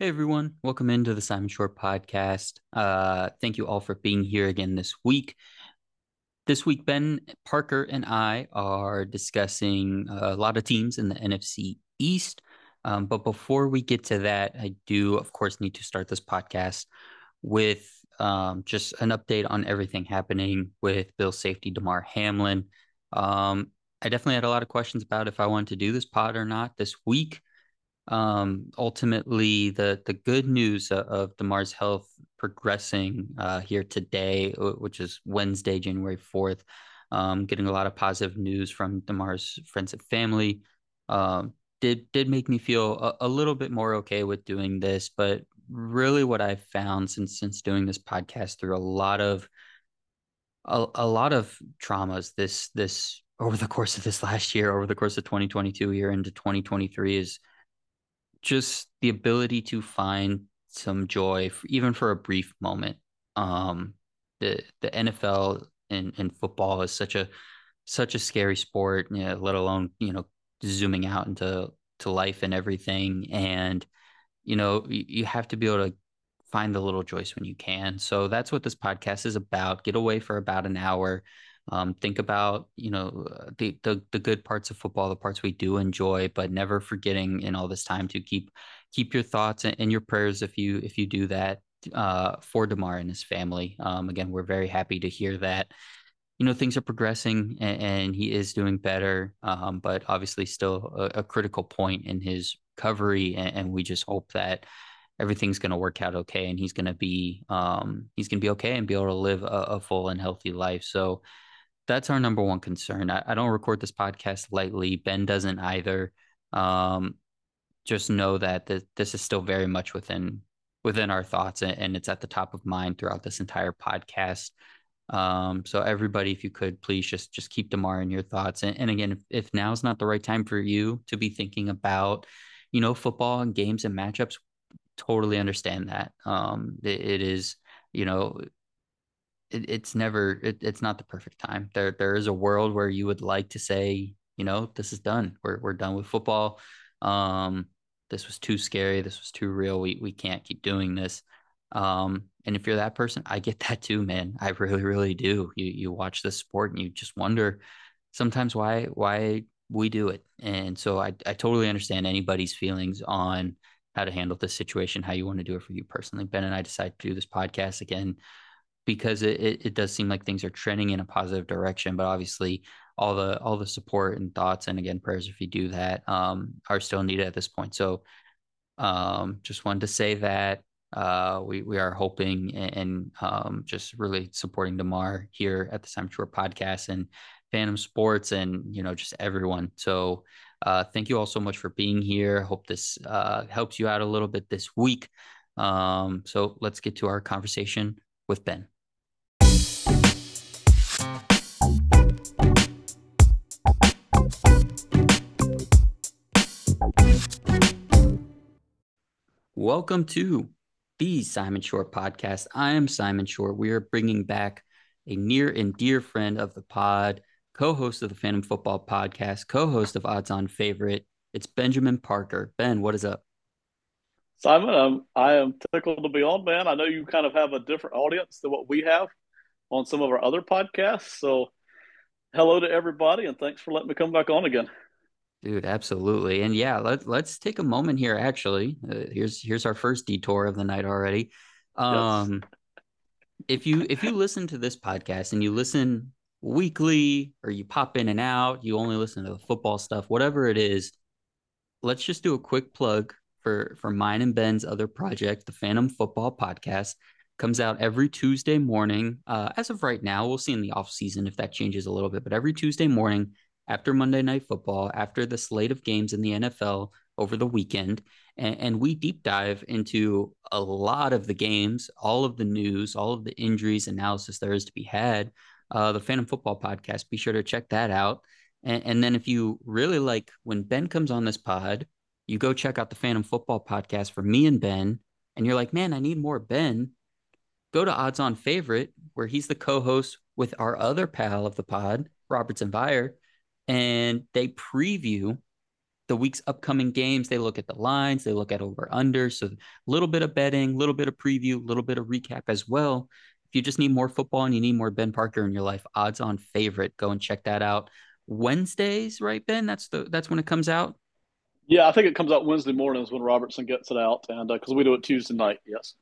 Hey everyone, welcome into the Simon Short podcast. Uh, thank you all for being here again this week. This week, Ben Parker and I are discussing a lot of teams in the NFC East. Um, but before we get to that, I do, of course, need to start this podcast with um, just an update on everything happening with Bill safety Damar Hamlin. Um, I definitely had a lot of questions about if I wanted to do this pod or not this week um, ultimately the the good news of, of Damar's health progressing uh, here today, which is Wednesday, January fourth. Um, getting a lot of positive news from Damar's friends and family. Um, did did make me feel a, a, little bit more okay with doing this, but really what I've found since since doing this podcast through a lot of a, a lot of traumas this this over the course of this last year, over the course of 2022 year into 2023 is just the ability to find some joy, for, even for a brief moment. Um, the the NFL and, and football is such a such a scary sport, you know, let alone you know zooming out into to life and everything. And you know you, you have to be able to find the little joys when you can. So that's what this podcast is about. Get away for about an hour. Um, think about you know the, the the good parts of football, the parts we do enjoy, but never forgetting in all this time to keep keep your thoughts and, your prayers if you if you do that uh, for Damar and his family. Um, again, we're very happy to hear that you know things are progressing and, and he is doing better, um, but obviously still a, a, critical point in his recovery, and, and we just hope that everything's going to work out okay and he's going to be um, he's going to be okay and be able to live a, a full and healthy life. So that's our number one concern. I, I don't record this podcast lightly. Ben doesn't either. Um, just know that th- this is still very much within within our thoughts, and, and, it's at the top of mind throughout this entire podcast. Um, so everybody, if you could please just just keep Damar in your thoughts. And, and again, if, if now's not the right time for you to be thinking about, you know, football and games and matchups, totally understand that. Um, it, it is, you know, it, it's never it, it's not the perfect time. There there is a world where you would like to say, you know, this is done. We're we're done with football. Um, this was too scary. This was too real. We we can't keep doing this. Um, and if you're that person, I get that too, man. I really really do. You you watch this sport and you just wonder sometimes why why we do it. And so I I totally understand anybody's feelings on how to handle this situation, how you want to do it for you personally. Ben and I decided to do this podcast again because it, it, it does seem like things are trending in a positive direction. But obviously, all the all the support and thoughts and again prayers if you do that um, are still needed at this point. So um, just wanted to say that uh, we we are hoping and, and um, just really supporting Damar here at the Simon Short podcast and Phantom Sports and you know just everyone. So uh, thank you all so much for being here. Hope this uh, helps you out a little bit this week. Um, so let's get to our conversation with Ben. Welcome to the Simon Short podcast. I am Simon Short. We are bringing back a near and dear friend of the pod, co host of the Phantom Football podcast, co host of Odds On Favorite. It's Benjamin Parker. Ben, what is up? Simon, I'm, I am tickled to be on, man. I know you kind of have a different audience than what we have on some of our other podcasts. So, hello to everybody, and thanks for letting me come back on again. Dude, absolutely. And yeah, let, let's take a moment here. Actually, uh, here's here's our first detour of the night already. Um, yes. if you if you listen to this podcast and you listen weekly or you pop in and out, you only listen to the football stuff, whatever it is, let's just do a quick plug for for mine and Ben's other project, the Phantom Football Podcast. Comes out every Tuesday morning. Uh, as of right now, we'll see in the off season if that changes a little bit, but every Tuesday morning after Monday Night Football, after the slate of games in the NFL over the weekend. And, and, we deep dive into a lot of the games, all of the news, all of the injuries analysis there is to be had. Uh, the Phantom Football Podcast, be sure to check that out. And, and then if you really like when Ben comes on this pod, you go check out the Phantom Football Podcast for me and Ben. And you're like, man, I need more Ben. Go to Odds On Favorite, where he's the co host with our other pal of the pod, Robertson Vire and they preview the week's upcoming games. They look at the lines, they look at over under. So a little bit of betting, a little bit of preview, a little bit of recap as well. If you just need more football and you need more Ben Parker in your life, odds on favorite, go and check that out. Wednesdays, right, Ben? That's the that's when it comes out. Yeah, I think it comes out Wednesday mornings when Robertson gets it out, and because uh, we do it Tuesday night. Yes.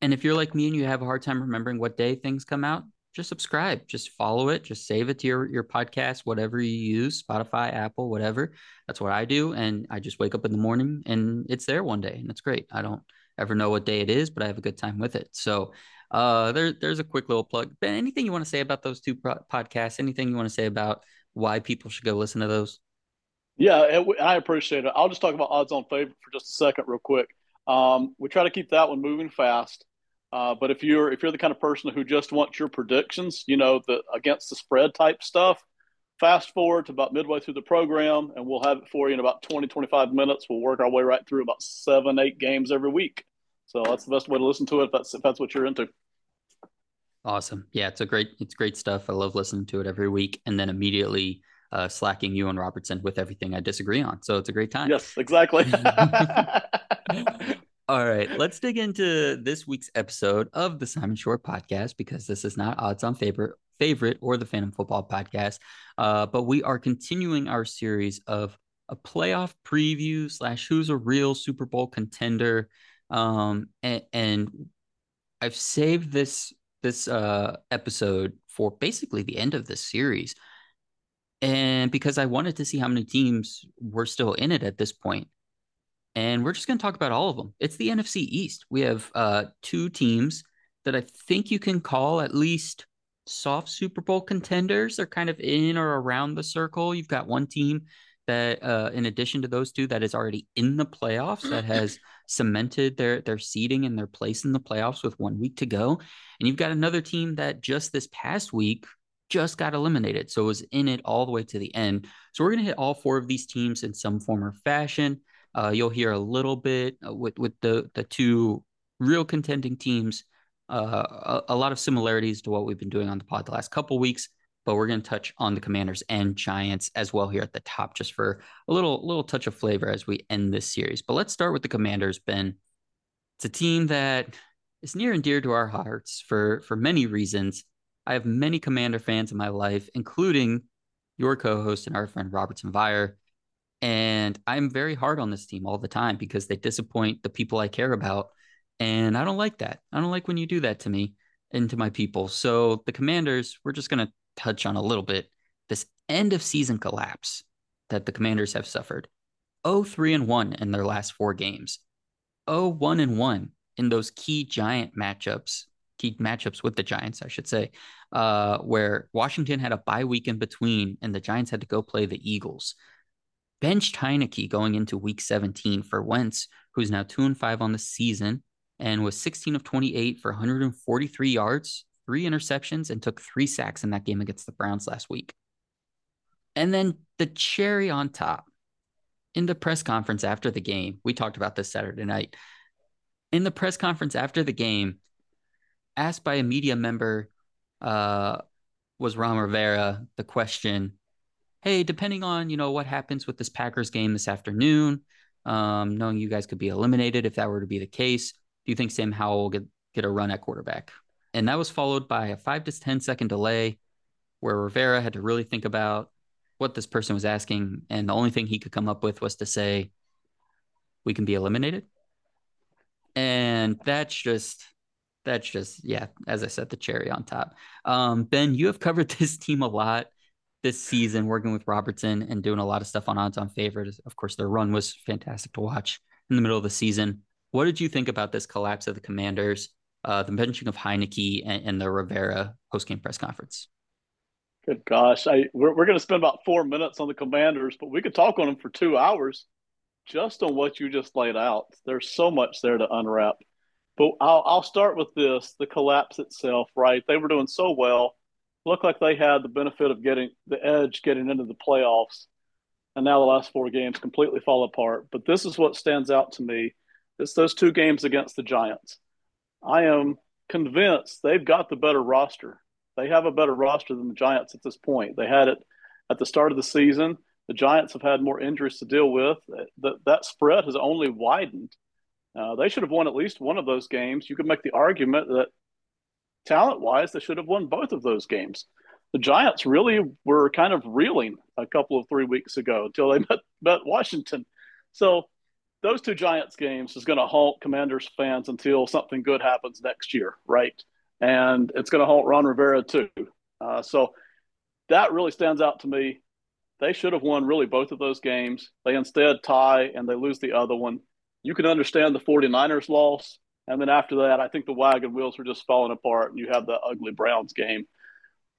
And if you're like me and you have a hard time remembering what day things come out, just subscribe, just follow it, just save it to your your podcast, whatever you use, Spotify, Apple, whatever. That's what I do, and I just wake up in the morning and it's there one day, and it's great. I don't ever know what day it is, but I have a good time with it. So, uh, there there's a quick little plug. Ben, anything you want to say about those two podcasts? Anything you want to say about why people should go listen to those? Yeah, I appreciate it. I'll just talk about odds on favorite for just a second, real quick. Um, we try to keep that one moving fast. Uh, but if you're if you're the kind of person who just wants your predictions, you know, the against the spread type stuff, fast forward to about midway through the program and we'll have it for you in about 20 25 minutes. We'll work our way right through about seven eight games every week. So that's the best way to listen to it if that's if that's what you're into. Awesome. Yeah it's a great it's great stuff. I love listening to it every week and then immediately uh, slacking you and robertson with everything i disagree on. So it's a great time. Yes exactly All right, let's dig into this week's episode of the Simon Short podcast because this is not odds on favorite favorite or the Phantom Football podcast, uh, but we are continuing our series of a playoff preview slash who's a real Super Bowl contender, um, and, and I've saved this this uh, episode for basically the end of this series, and because I wanted to see how many teams were still in it at this point and we're just going to talk about all of them. It's the NFC East. We have uh, two teams that I think you can call at least soft Super Bowl contenders. They're kind of in or around the circle. You've got one team that, uh, in addition to those two, that is already in the playoffs, that has cemented their their seeding and their place in the playoffs with one week to go. And you've got another team that just this past week just got eliminated, so it was in it all the way to the end. So we're going to hit all four of these teams in some form or fashion. Uh, you'll hear a little bit uh, with with the the two real contending teams. Uh, a, a, lot of similarities to what we've been doing on the pod the last couple weeks, but we're going to touch on the Commanders and Giants as well here at the top, just for a little little touch of flavor as we end this series. But let's start with the Commanders, Ben. It's a team that is near and dear to our hearts for for many reasons. I have many Commander fans in my life, including your co-host and our friend Robertson Vire. And I'm very hard on this team all the time because they disappoint the people I care about. And I don't like that. I don't like when you do that to me and to my people. So the commanders, we're just going to touch on a little bit this end of season collapse that the commanders have suffered. 0-3 and 1 in their last four games. 0-1 and 1 in those key giant matchups, key matchups with the Giants, I should say, uh, where Washington had a bye week in between and the Giants had to go play the Eagles benched Heinicke going into week 17 for Wentz, who's now 2 and 5 on the season and was 16 of 28 for 143 yards, three interceptions, and took three sacks in that game against the Browns last week. And then the cherry on top in the press conference after the game, we talked about this Saturday night. In the press conference after the game, asked by a media member, uh, was Ron Rivera the question, hey, depending on you know what happens with this Packers game this afternoon, um, knowing you guys could be eliminated if that were to be the case, do you think Sam Howell will get get a run at quarterback? And that was followed by a five to ten second delay, where Rivera had to really think about what this person was asking, and the only thing he could come up with was to say, "We can be eliminated," and that's just that's just yeah as i said the cherry on top. Um, ben you have covered this team a lot this season working with Robertson and doing a lot of stuff on odds on favorite. Of course, their run was fantastic to watch in the middle of the season. What did you think about this collapse of the Commanders, uh, the benching of Heinicke, and, and the Rivera postgame press conference? Good gosh, I we're, we're going to spend about four minutes on the Commanders, but we could talk on them for two hours just on what you just laid out. There's so much there to unwrap. But I'll, I'll start with this the collapse itself, right? They were doing so well looked like they had the benefit of getting the edge getting into the playoffs. And now the last four games completely fall apart. But this is what stands out to me. It's those two games against the Giants. I am convinced they've got the better roster. They have a better roster than the Giants at this point. They had it at the start of the season. The Giants have had more injuries to deal with. That that spread has only widened. Uh, they should have won at least one of those games. You could make the argument that talent wise, they should have won both of those games. The Giants really were kind of reeling a couple of three weeks ago until they met, met Washington. So those two Giants games is going to haunt Commanders fans until something good happens next year, right? And it's going to haunt Ron Rivera too. Uh, so that really stands out to me. They should have won really both of those games. They instead tie and they lose the other one. You can understand the 49ers loss. And then after that, I think the wagon wheels were just falling apart and you have the ugly Browns game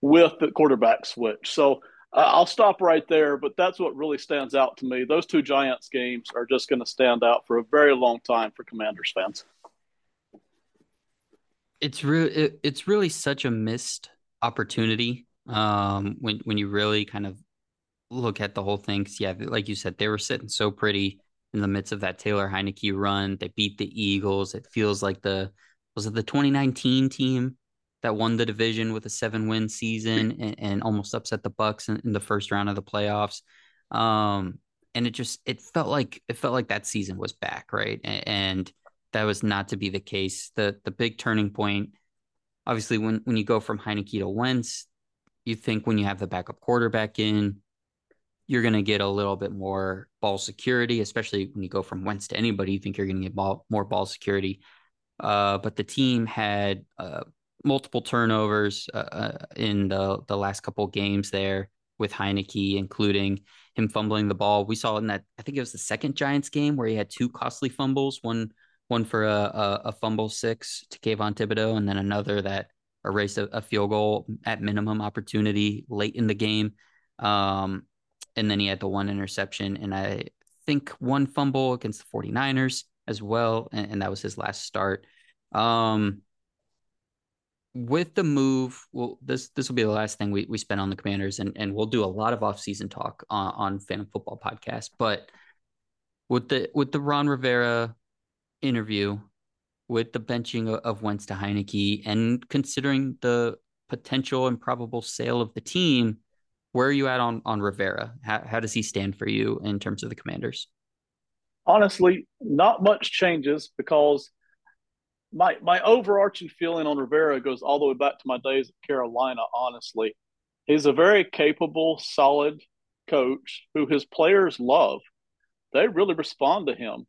with the quarterback switch. So uh, I'll stop right there, but that's what really stands out to me. Those two Giants games are just going to stand out for a very long time for Commanders fans. It's really it, it's really such a missed opportunity um, when when you really kind of look at the whole thing. Cause yeah, like you said, they were sitting so pretty in the midst of that Taylor Heinicke run. They beat the Eagles. It feels like the was it the 2019 team that won the division with a seven win season and, and almost upset the Bucs in, in, the first round of the playoffs. Um, and it just it felt like it felt like that season was back, right? And, and that was not to be the case. The the big turning point, obviously, when when you go from Heinicke to Wentz, you think when you have the backup quarterback in, you're going to get a little bit more ball security, especially when you go from Wentz to anybody. You think you're going to get ball, more ball security. Uh, but the team had uh, multiple turnovers uh, uh, in the the last couple games there with Heinicke, including him fumbling the ball. We saw in that I think it was the second Giants game where he had two costly fumbles, one one for a, a, a fumble six to Kayvon Thibodeaux, and then another that erased a, a, field goal at minimum opportunity late in the game. Um, and then he had the one interception, and I think one fumble against the 49ers as well, and, and that was his last start. Um, with the move, well, this this will be the last thing we, we spend on the commanders, and, and we'll do a lot of offseason talk on, on Phantom Football Podcast. But with the with the Ron Rivera interview, with the benching of Wentz to Heinicke, and considering the potential and probable sale of the team, where are you at on on Rivera? How, how does he stand for you in terms of the commanders? Honestly, not much changes because – my my overarching feeling on Rivera goes all the way back to my days at Carolina. Honestly, he's a very capable, solid coach who his players love. They really respond to him,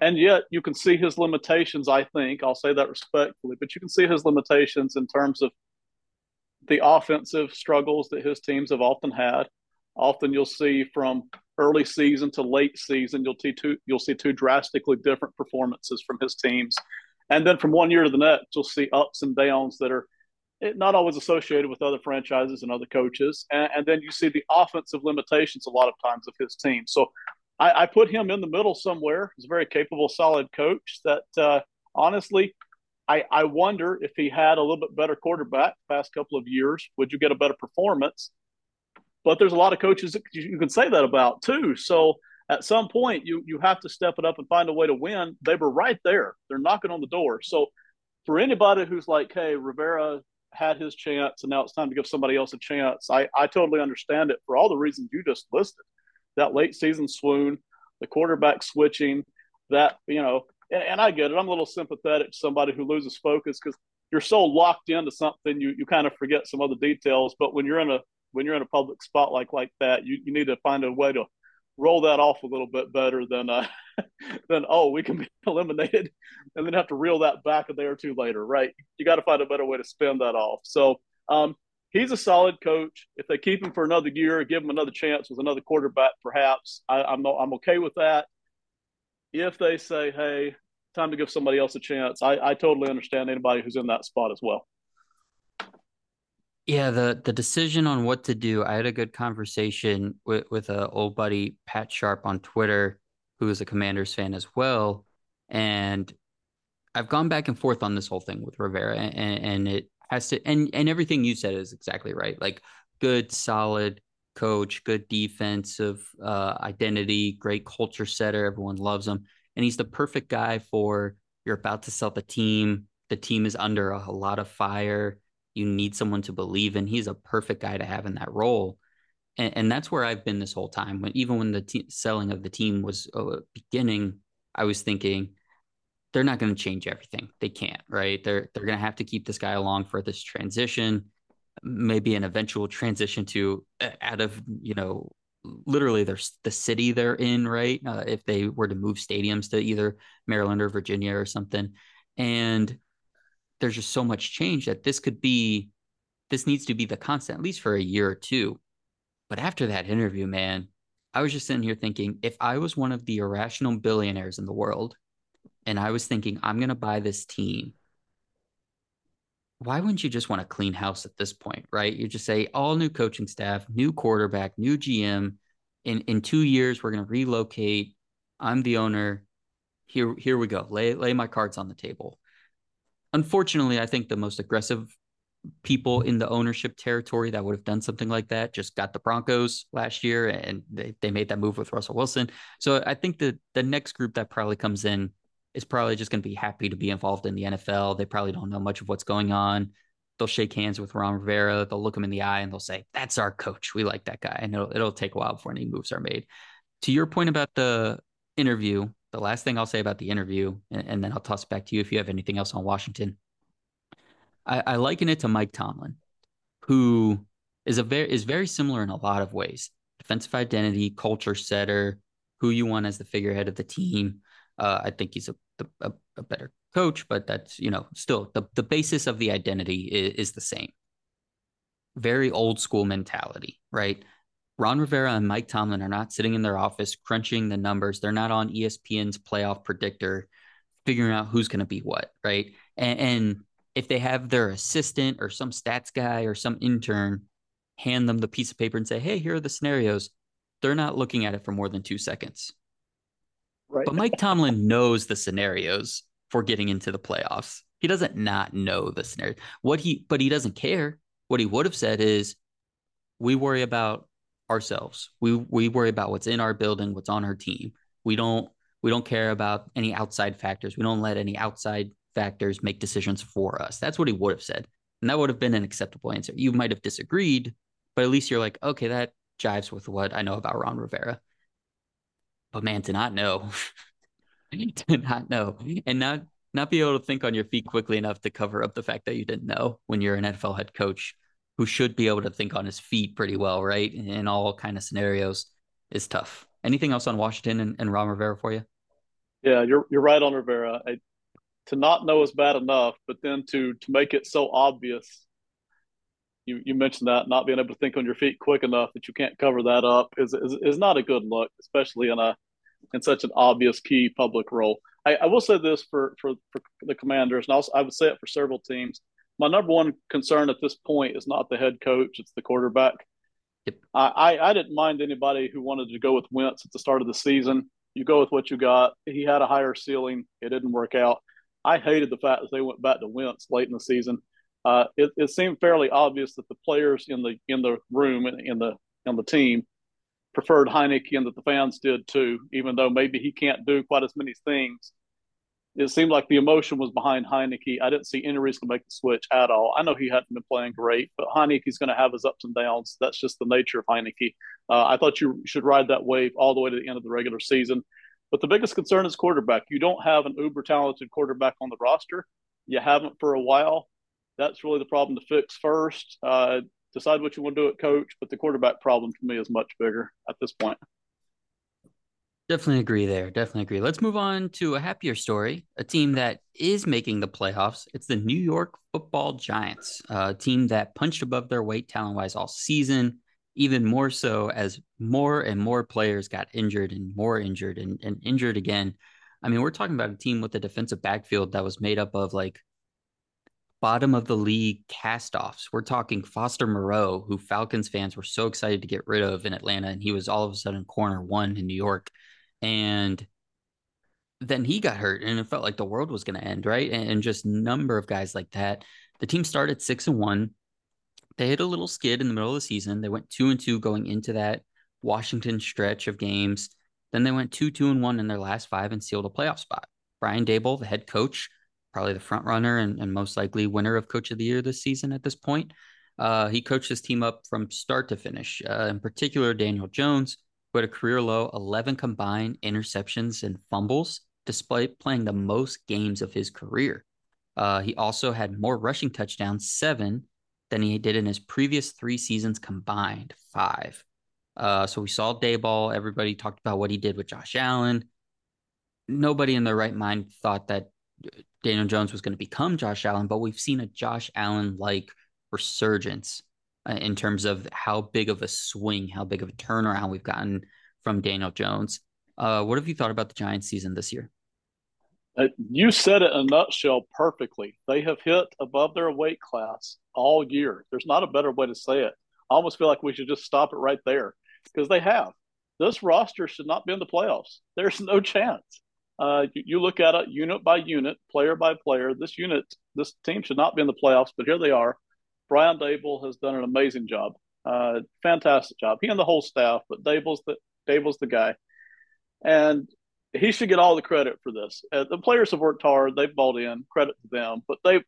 and yet you can see his limitations. I think I'll say that respectfully, but you can see his limitations in terms of the offensive struggles that his teams have often had. Often you'll see from early season to late season, you'll see two you'll see two drastically different performances from his teams and then from one year to the next, you'll see ups and downs that are not always associated with other franchises and other coaches. And, and then you see the offensive limitations a lot of times of his team. So I, I put him in the middle somewhere. He's a very capable, solid coach that uh, honestly, I, I wonder if he had a little bit better quarterback past couple of years, would you get a better performance? But there's a lot of coaches that you can say that about too. So at some point you you have to step it up and find a way to win. They were right there. They're knocking on the door. So for anybody who's like, hey, Rivera had his chance and now it's time to give somebody else a chance, I, I totally understand it for all the reasons you just listed. That late season swoon, the quarterback switching, that, you know, and, and I get it. I'm a little sympathetic to somebody who loses focus because you're so locked into something, you, you kind of forget some other details. But when you're in a when you're in a public spotlight like that, you, you need to find a way to roll that off a little bit better than uh, than oh we can be eliminated and then have to reel that back a day or two later, right? You got to find a better way to spin that off. So um, he's a solid coach. If they keep him for another year, give him another chance with another quarterback, perhaps I, I'm I'm okay with that. If they say, hey, time to give somebody else a chance, I, I totally understand anybody who's in that spot as well. Yeah, the the decision on what to do. I had a good conversation with with a old buddy Pat Sharp on Twitter, who is a Commanders fan as well, and I've gone back and forth on this whole thing with Rivera, and, and it has to and and everything you said is exactly right. Like good, solid coach, good defensive uh, identity, great culture setter. Everyone loves him, and he's the perfect guy for you're about to sell the team. The team is under a, a lot of fire you need someone to believe in. He's a perfect guy to have in that role. And, and that's where I've been this whole time. When even when the te- selling of the team was uh, beginning, I was thinking they're not going to change everything. They can't, right? They're they're going to have to keep this guy along for this transition, maybe an eventual transition to uh, out of you know literally there's the city they're in, right? Uh, if they were to move stadiums to either Maryland or Virginia or something, and there's just so much change that this could be this needs to be the constant at least for a year or two. But after that interview, man, I was just sitting here thinking if I was one of the irrational billionaires in the world and I was thinking, I'm going to buy this team, why wouldn't you just want to clean house at this point, right? You just say all new coaching staff, new quarterback, new GM. In in two years, we're going to relocate. I'm the owner. Here, here we go. Lay lay my cards on the table. Unfortunately, I think the most aggressive people in the ownership territory that would have done something like that just got the Broncos last year and they, they made that move with Russell Wilson. So I think the the next group that probably comes in is probably just going to be happy to be involved in the NFL. They probably don't know much of what's going on. They'll shake hands with Ron Rivera. They'll look him in the eye and they'll say, "That's our coach. We like that guy." And it'll it'll take a while before any moves are made. To your point about the interview, the last thing I'll say about the interview, and, and then I'll toss it back to you if you have anything else on Washington. I, I liken it to Mike Tomlin, who is a very is very similar in a lot of ways. Defensive identity, culture setter, who you want as the figurehead of the team. Uh, I think he's a, a, a better coach, but that's you know still the the basis of the identity is, is the same. Very old school mentality, right? Ron Rivera and Mike Tomlin are not sitting in their office crunching the numbers. They're not on ESPN's playoff predictor, figuring out who's going to be what, right? And, and if they have their assistant or some stats guy or some intern hand them the piece of paper and say, "Hey, here are the scenarios," they're not looking at it for more than two seconds. Right. But Mike Tomlin knows the scenarios for getting into the playoffs. He doesn't not know the scenario. What he but he doesn't care. What he would have said is we worry about ourselves. We we worry about what's in our building, what's on our team. We don't we don't care about any outside factors. We don't let any outside factors make decisions for us. That's what he would have said. And that would have been an acceptable answer. You might have disagreed, but at least you're like, okay, that jives with what I know about Ron Rivera but man, to not know, to not know, and not not be able to think on your feet quickly enough to cover up the fact that you didn't know when you're an NFL head coach who should be able to think on his feet pretty well, right? In, all kind of scenarios is tough. Anything else on Washington and, and Ron Rivera for you? Yeah, you're you're right on Rivera. I, to not know is bad enough, but then to to make it so obvious you, you mentioned that not being able to think on your feet quick enough that you can't cover that up is, is, is not a good look, especially in a in such an obvious key public role. I, I will say this for, for, for the commanders, and also I would say it for several teams. My number one concern at this point is not the head coach, it's the quarterback. Yep. I, I, I didn't mind anybody who wanted to go with Wentz at the start of the season. You go with what you got. He had a higher ceiling. It didn't work out. I hated the fact that they went back to Wentz late in the season uh, it, it, seemed fairly obvious that the players in the in the room and in the in the team preferred Heinicke and that the fans did too, even though maybe he can't do quite as many things. It seemed like the emotion was behind Heinicke. I didn't see any reason to make the switch at all. I know he hadn't been playing great, but Heinicke's going to have his ups and downs. That's just the nature of Heinicke. Uh, I thought you should ride that wave all the way to the end of the regular season. But the biggest concern is quarterback. You don't have an uber talented quarterback on the roster. You haven't for a while that's really the problem to fix first. Uh, decide what you want to do at coach, but the quarterback problem for me is much bigger at this point. Definitely agree there. Definitely agree. Let's move on to a happier story. A team that is making the playoffs. It's the New York Football Giants, a team that punched above their weight talent wise all season. Even more so as more and more players got injured and more injured and, and injured again. I mean, we're talking about a team with a defensive backfield that was made up of like bottom of the league castoffs. We're talking Foster Moreau, who Falcons fans were so excited to get rid of in Atlanta, and he was all of a sudden corner one in New York. And then he got hurt, and it felt like the world was going to end, right? And, and just number of guys like that. The team started six and one. They hit a little skid in the middle of the season. They went two and two going into that Washington stretch of games. Then they went two, two and one in their last five and sealed a playoff spot. Brian Daboll, the head coach, probably the front runner and, and most likely winner of coach of the year this season at this point. Uh, he coached his team up from start to finish. Uh, in particular, Daniel Jones, who had a career low 11 combined interceptions and fumbles, despite playing the most games of his career. Uh, he also had more rushing touchdowns, seven, than he did in his previous three seasons combined, five. Uh, so we saw Daboll. Everybody talked about what he did with Josh Allen. Nobody in their right mind thought that Daniel Jones was going to become Josh Allen, but we've seen a Josh Allen like resurgence uh, in terms of how big of a swing, how big of a turnaround we've gotten from Daniel Jones. Uh, what have you thought about the Giants season this year? Uh, you said it in a nutshell perfectly. They have hit above their weight class all year. There's not a better way to say it. I almost feel like we should just stop it right there because they have. This roster should not be in the playoffs. There's no chance. Uh, you, you, look at it unit by unit, player by player. This unit, this team should not be in the playoffs, but here they are. Brian Daboll has done an amazing job, uh, fantastic job. He and the whole staff, but Daboll's the Daboll's the guy, and he should get all the credit for this. Uh, the players have worked hard; they've bought in. Credit to them, but they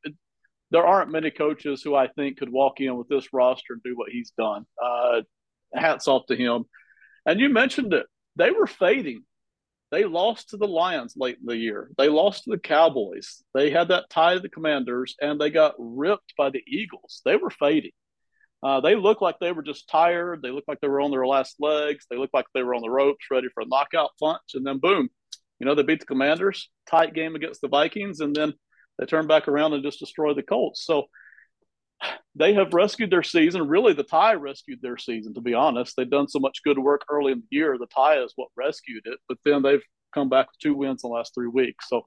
there aren't many coaches who I think could walk in with this roster and do what he's done. Uh, hats off to him. And you mentioned it; they were fading they lost to the Lions late in the year. They lost to the Cowboys. They had that tie to the Commanders, and they got ripped by the Eagles. They were fading. Uh, they looked like they were just tired. They looked like they were on their last legs. They looked like they were on the ropes, ready for a knockout punch. And then, boom, you know, they beat the Commanders, tight game against the Vikings, and then they turned back around and just destroyed the Colts. So they have rescued their season. Really, the tie rescued their season, to be honest. They've done so much good work early in the year. The tie is what rescued it, but then they've come back with two wins in the last three weeks. So,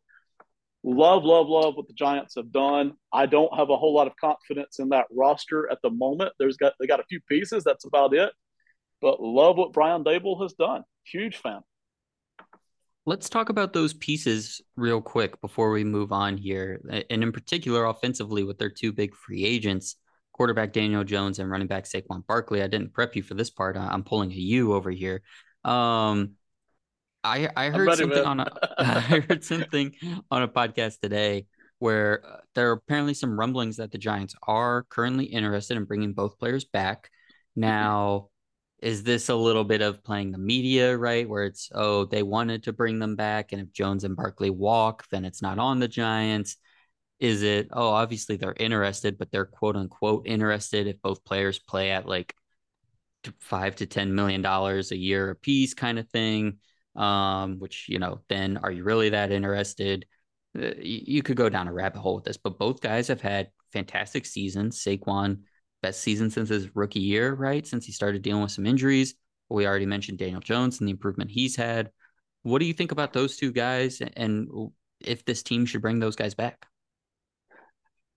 love, love, love what the Giants have done. I don't have a whole lot of confidence in that roster at the moment. There's got they got a few pieces. That's about it. But love what Brian Daboll has done. Huge fan. Let's talk about those pieces real quick before we move on here. And in particular, offensively, with their two big free agents, quarterback Daniel Jones and running back Saquon Barkley. I didn't prep you for this part. I'm pulling a U over here. Um, I I heard something on a I heard something on a podcast today where uh, there are apparently some rumblings that the Giants are currently interested in bringing both players back. Now, is this a little bit of playing the media, right? Where it's, oh, they wanted to bring them back. And if Jones and Barkley walk, then it's not on the Giants. Is it, oh, obviously they're interested, but they're quote unquote interested if both players play at like five to $10 million a year a piece kind of thing? Um, which, you know, then are you really that interested? Uh, you could go down a rabbit hole with this, but both guys have had fantastic seasons. Saquon, best season since his rookie year, right? Since he started dealing with some injuries. We already mentioned Daniel Jones and the improvement he's had. What do you think about those two guys and if this team should bring those guys back?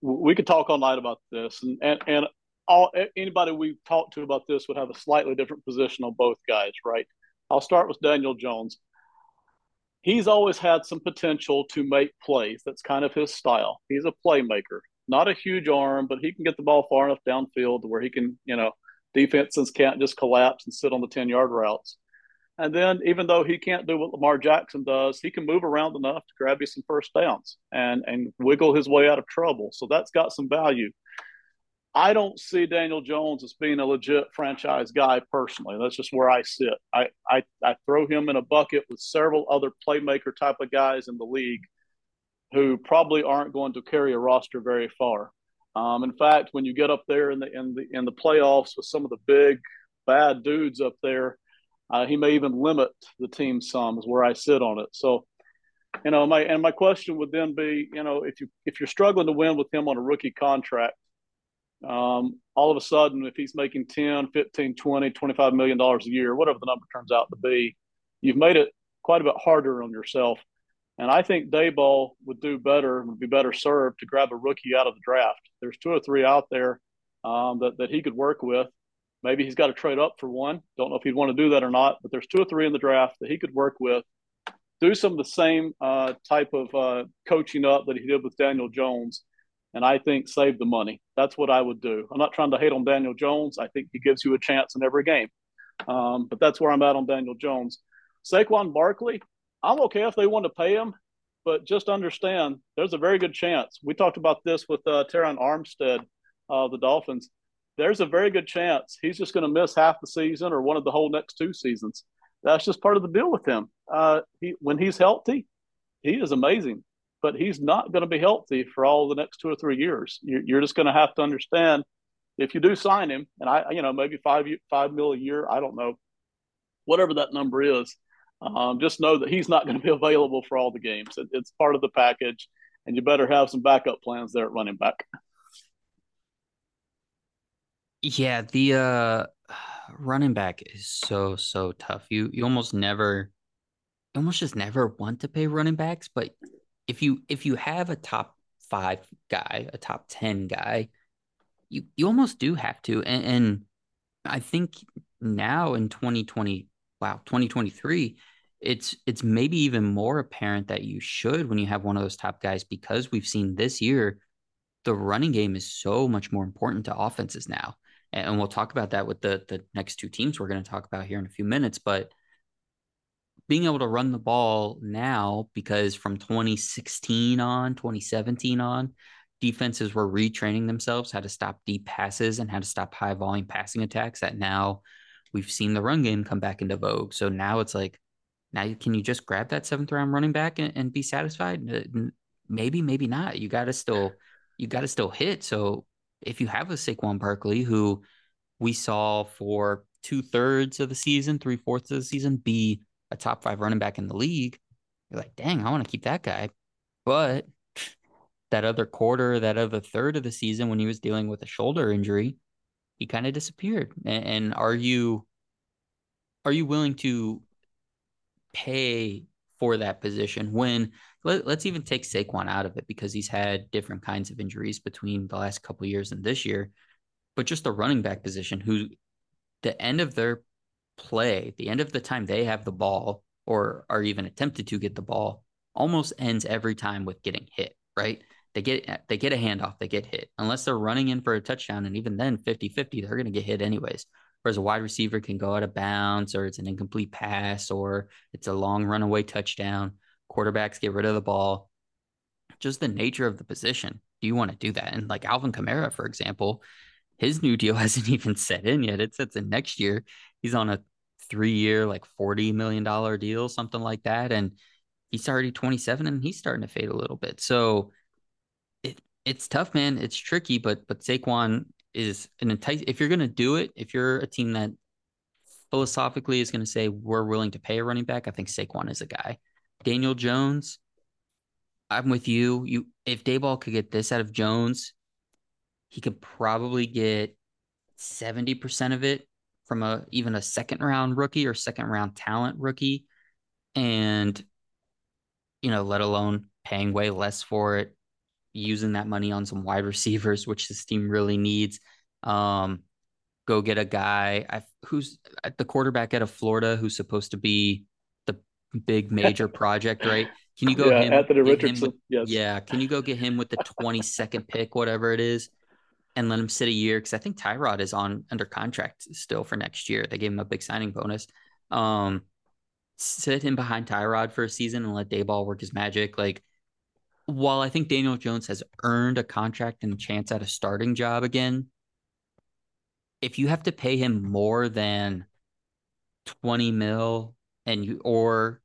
We could talk all night about this, and and, and all anybody we've talked to about this would have a slightly different position on both guys, right? I'll start with Daniel Jones. He's always had some potential to make plays. That's kind of his style. He's a playmaker not a huge arm, but he can get the ball far enough downfield to where he can, you know, defenses can't just collapse and sit on the 10 yard routes. And then, even though he can't do what Lamar Jackson does, he can move around enough to grab you some first downs and, and wiggle his way out of trouble. So that's got some value. I don't see Daniel Jones as being a legit franchise guy personally. That's just where I sit. I, I, I throw him in a bucket with several other playmaker type of guys in the league who probably aren't going to carry a roster very far. Um, in fact, when you get up there in the in the in the playoffs with some of the big bad dudes up there, uh, he may even limit the team some. Is where I sit on it. So, you know, my and my question would then be, you know, if you if you're struggling to win with him on a rookie contract, um, all of a sudden, if he's making 10, 15, 20, 25 million dollars a year, whatever the number turns out to be, you've made it quite a bit harder on yourself and I think Daboll would do better, would be better served to grab a rookie out of the draft. There's two or three out there um, that, that he could work with. Maybe he's got to trade up for one. Don't know if he'd want to do that or not, but there's two or three in the draft that he could work with. Do some of the same uh, type of uh, coaching up that he did with Daniel Jones, and I think save the money. That's what I would do. I'm not trying to hate on Daniel Jones. I think he gives you a chance in every game, um, but that's where I'm at on Daniel Jones. Saquon Barkley, I'm okay if they want to pay him, but just understand there's a very good chance. We talked about this with uh, Terron Armstead, uh, the Dolphins. there's a very good chance he's just going to miss half the season or one of the whole next two seasons. That's just part of the deal with him. Uh, he, when he's healthy, he is amazing, but he's not going to be healthy for all the next two or three years. You're, you're just going to have to understand if you do sign him, and I, you know, maybe five five mil a year, I don't know, whatever that number is. Um, just know that he's not going to be available for all the games. It, it's part of the package, and you better have some backup plans there at running back. Yeah, the uh running back is so so tough. You you almost never you almost just never want to pay running backs, but if you if you have a top 5 guy, a top 10 guy, you you almost do have to. And, and I think now in 2020, wow, 2023, it's it's maybe even more apparent that you should when you have one of those top guys because we've seen this year the running game is so much more important to offenses now. And we'll talk about that with the the next two teams we're going to talk about here in a few minutes but being able to run the ball now because from 2016 on 2017 on defenses were retraining themselves how to stop deep passes and how to stop high volume passing attacks that now we've seen the run game come back into vogue. So now it's like now can you just grab that seventh round running back and, and be satisfied uh, maybe maybe not you got to still you got to still hit so if you have a Saquon Barkley who we saw for two thirds of the season, three fourths of the season, be a top five running back in the league, you're like, dang, I want to keep that guy. But that other quarter, that other third of the season, when he was dealing with a shoulder injury, he kind of disappeared. And, and are you are you willing to pay for that position when let, us even take Saquon out of it because he's had different kinds of injuries between the last couple years and this year. But just the running back position, who the end of their play, the end of the time they have the ball or are even attempted to get the ball, almost ends every time with getting hit, right? They get they get a handoff, they get hit. Unless they're running in for a touchdown, and even then 50-50, they're gonna get hit anyways. Whereas a wide receiver can go out of bounds or it's an incomplete pass or it's a long runaway touchdown quarterbacks get rid of the ball. Just the nature of the position. Do you want to do that? And like Alvin Kamara, for example, his new deal hasn't even set in yet. It sets in next year. He's on a three year, like $40 million deal, something like that. And he's already 27 and he's starting to fade a little bit. So it it's tough, man. It's tricky, but but Saquon is an entice if you're gonna do it, if you're a team that philosophically is gonna say we're willing to pay a running back, I think Saquon is a guy. Daniel Jones, I'm with you. You if Daboll could get this out of Jones, he could probably get 70% of it from a even a second round rookie or second round talent rookie. And you know, let alone paying way less for it, using that money on some wide receivers, which this team really needs. Um, go get a guy I, who's at the quarterback out of Florida who's supposed to be the big major project, right? Can you go yeah, him, Anthony Richardson? With, yes. Yeah. Can you go get him with the 22nd pick, whatever it is, and let him sit a year? Because I think Tyrod is on under contract still for next year. They gave him a big signing bonus. Um, sit him behind Tyrod for a season and let Daboll work his magic. Like, while I think Daniel Jones has earned a contract and a chance at a starting job again, if you have to pay him more than 20 mil and you or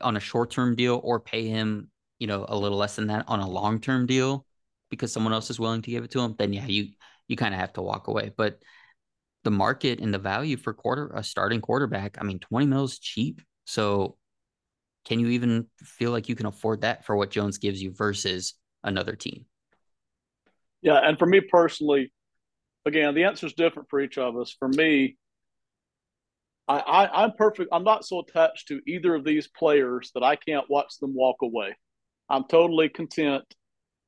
on a short term deal or pay him, you know, a little less than that on a long term deal because someone else is willing to give it to him, then yeah, you you kind of have to walk away. But the market and the value for quarter a starting quarterback, I mean, 20 mil is cheap. So can you even feel like you can afford that for what Jones gives you versus another team? Yeah, and for me personally, again, the answer is different for each of us. For me, I, I I'm perfect. I'm not so attached to either of these players that I can't watch them walk away. I'm totally content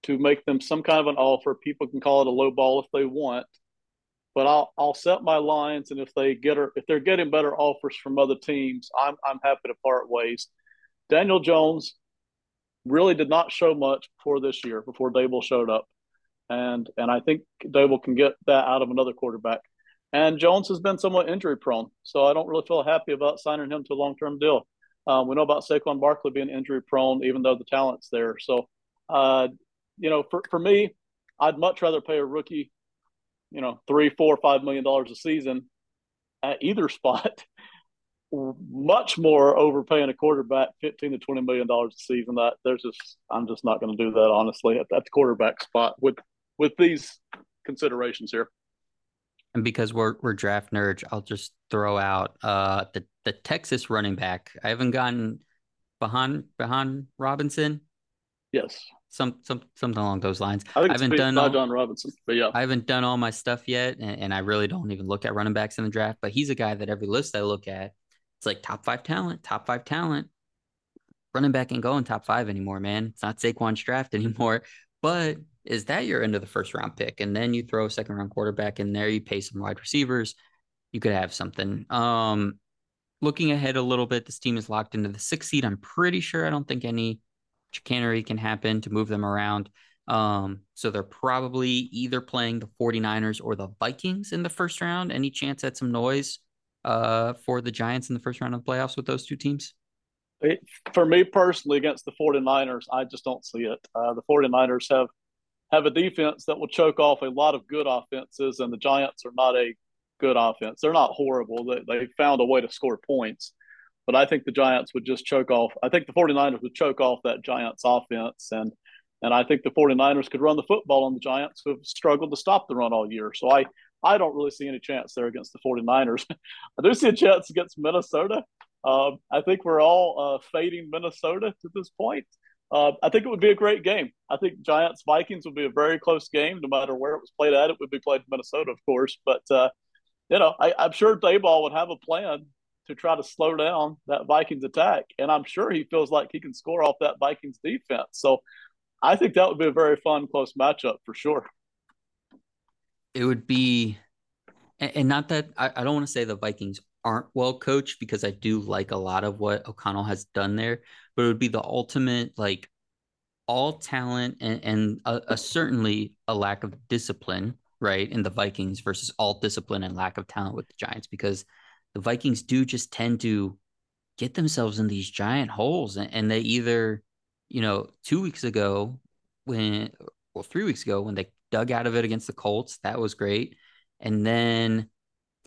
to make them some kind of an offer. People can call it a low ball if they want, but I'll I'll set my lines, and if they get her, if they're getting better offers from other teams, I'm I'm happy to part ways. Daniel Jones really did not show much before this year, before Daboll showed up, and and I think Daboll can get that out of another quarterback. And Jones has been somewhat injury prone, so I don't really feel happy about signing him to a long term deal. Um, we know about Saquon Barkley being injury prone, even though the talent's there. So, uh, you know, for, for me, I'd much rather pay a rookie you know, three, four, five million dollars a season at either spot. Much more overpaying a quarterback fifteen to twenty million dollars a season. That there's just I'm just not going to do that honestly at, at the quarterback spot with with these considerations here. And because we're we're draft nerds, I'll just throw out uh the the Texas running back. I haven't gotten behind behind Robinson. Yes. Some some something along those lines. I, I haven't done all, Bijan Robinson, but yeah, I haven't done all my stuff yet, and, and I really don't even look at running backs in the draft. But he's a guy that every list I look at, it's like top five talent, top five talent. Running back ain't going top five anymore, man. It's not Saquon's draft anymore. But is that your end of the first round pick? And then you throw a second round quarterback in there, you pay some wide receivers, you could have something. Um, looking ahead a little bit, this team is locked into the sixth seed. I'm pretty sure. I don't think any chicanery can happen to move them around. Um, so they're probably either playing the 49ers or the Vikings in the first round. Any chance at some noise uh, for the Giants in the first round of the playoffs with those two teams? It, for me personally, against the 49ers, I just don't see it. Uh, the 49ers have have a defense that will choke off a lot of good offenses, and the Giants are not a good offense. They're not horrible. They, they found a way to score points. But I think the Giants would just choke off. I think the 49ers would choke off that Giants offense. And and I think the 49ers could run the football on the Giants who have struggled to stop the run all year. So I, I don't really see any chance there against the 49ers. I do see a chance against Minnesota. Um, I think we're all uh, fading Minnesota to this point. Uh, I think it would be a great game. I think Giants Vikings would be a very close game, no matter where it was played at. It would be played in Minnesota, of course. But uh, you know, I, am sure Daboll would have a plan to try to slow down that Vikings attack, and I'm sure he feels like he can score off that Vikings defense. So I think that would be a very fun, close matchup for sure. It would be, and not that I, don't want to say the Vikings aren't well coached because I do like a lot of what O'Connell has done there, but it would be the ultimate like all talent and, and a, a certainly a lack of discipline, right? In the Vikings versus all discipline and lack of talent with the Giants because the Vikings do just tend to get themselves in these giant holes and, and they either, you know, two weeks ago when well, three weeks ago when they dug out of it against the Colts, that was great. And then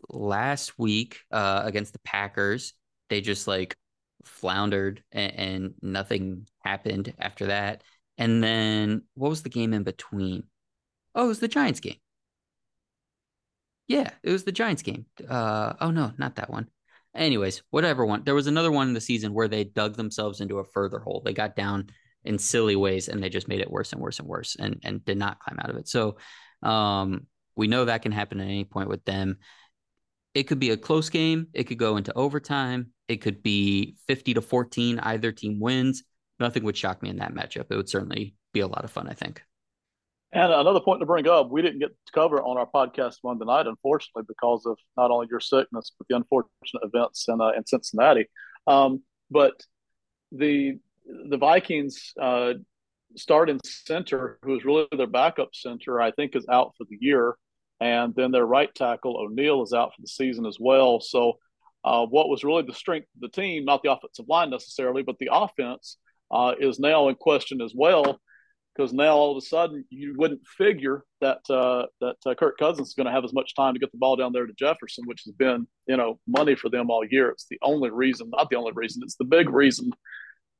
last week uh, against the Packers, they just like floundered and, and, nothing happened after that. And then what was the game in between? Oh, it was the Giants game. Yeah, it was the Giants game. Uh, oh no, not that one. Anyways, whatever one. There was another one in the season where they dug themselves into a further hole. They got down in silly ways and they just made it worse and worse and worse and and did not climb out of it. So um, we know that can happen at any point with them it could be a close game. It could go into overtime. It could be 50 to 14. Either team wins. Nothing would shock me in that matchup. It would certainly be a lot of fun, I think. And another point to bring up, we didn't get to cover on our podcast Monday night, unfortunately, because of not only your sickness, but the unfortunate events in, uh, in Cincinnati. Um, but the the Vikings uh, starting center, who is really their backup center, I think is out for the year and then their right tackle O'Neill is out for the season as well. So, uh, what was really the strength of the team, not the offensive line necessarily, but the offense, uh, is now in question as well. Because now all of a sudden you wouldn't figure that uh, that uh, Kirk Cousins is going to have as much time to get the ball down there to Jefferson, which has been you know money for them all year. It's the only reason, not the only reason, it's the big reason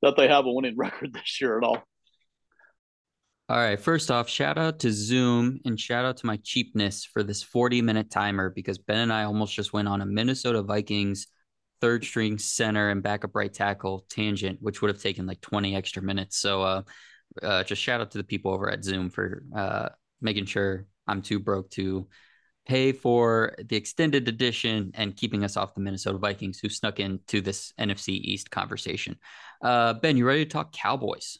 that they have a winning record this year at all. All right. First off, shout out to Zoom and shout out to my cheapness for this 40 minute timer because Ben and I almost just went on a Minnesota Vikings third string center and backup right tackle tangent, which would have taken like 20 extra minutes. So, uh, uh, just shout out to the people over at Zoom for uh, making sure I'm too broke to pay for the extended edition and keeping us off the Minnesota Vikings who snuck into this NFC East conversation. Uh, ben, you ready to talk Cowboys?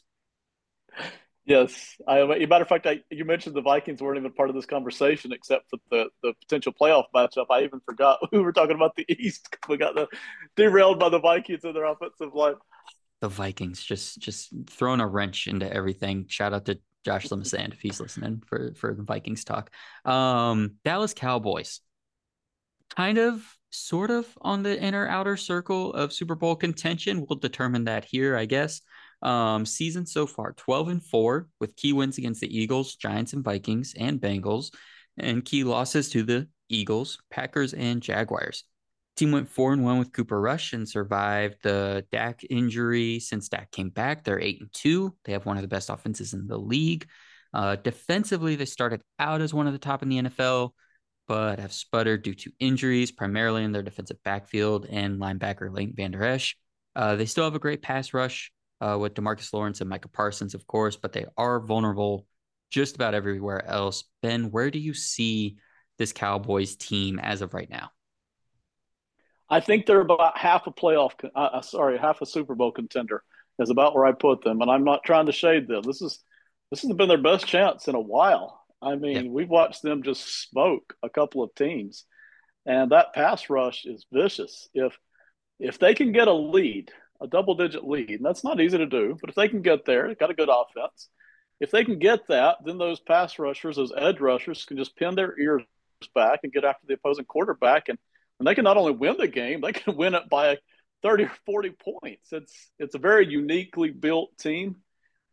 Yes, I. A matter of fact, I, you mentioned the Vikings weren't even part of this conversation, except for the the potential playoff matchup. I even forgot we were talking about the East. We got the derailed by the Vikings and their offensive line. The Vikings just just throwing a wrench into everything. Shout out to Josh Lemasand if he's listening for for the Vikings talk. Um, Dallas Cowboys, kind of, sort of on the inner outer circle of Super Bowl contention. We'll determine that here, I guess. Um, season so far 12 and 4 with key wins against the Eagles, Giants, and Vikings and Bengals. and key losses to the Eagles, Packers, and Jaguars. Team went four and one with Cooper Rush and survived the Dak injury. Since Dak came back, they're eight and two. They have one of the best offenses in the league. Uh, defensively, they started out as one of the top in the NFL, but have sputtered due to injuries, primarily in their defensive backfield and linebacker Leighton Vander Esch. Uh, they still have a great pass rush uh, with Demarcus Lawrence and Micah Parsons, of course, but they are vulnerable just about everywhere else. Ben, where do you see this Cowboys team as of right now? I think they're about half a playoff, uh, uh, sorry, half a Super Bowl contender is about where I put them. And I'm not trying to shade them. This is this has been their best chance in a while. I mean, we've watched them just smoke a couple of teams, and that pass rush is vicious. If if they can get a lead, a double digit lead, and that's not easy to do, but if they can get there, they've got a good offense. If they can get that, then those pass rushers, those edge rushers, can just pin their ears back and get after the opposing quarterback and and they can not only win the game, they can win it by 30 or 40 points. It's it's a very uniquely built team.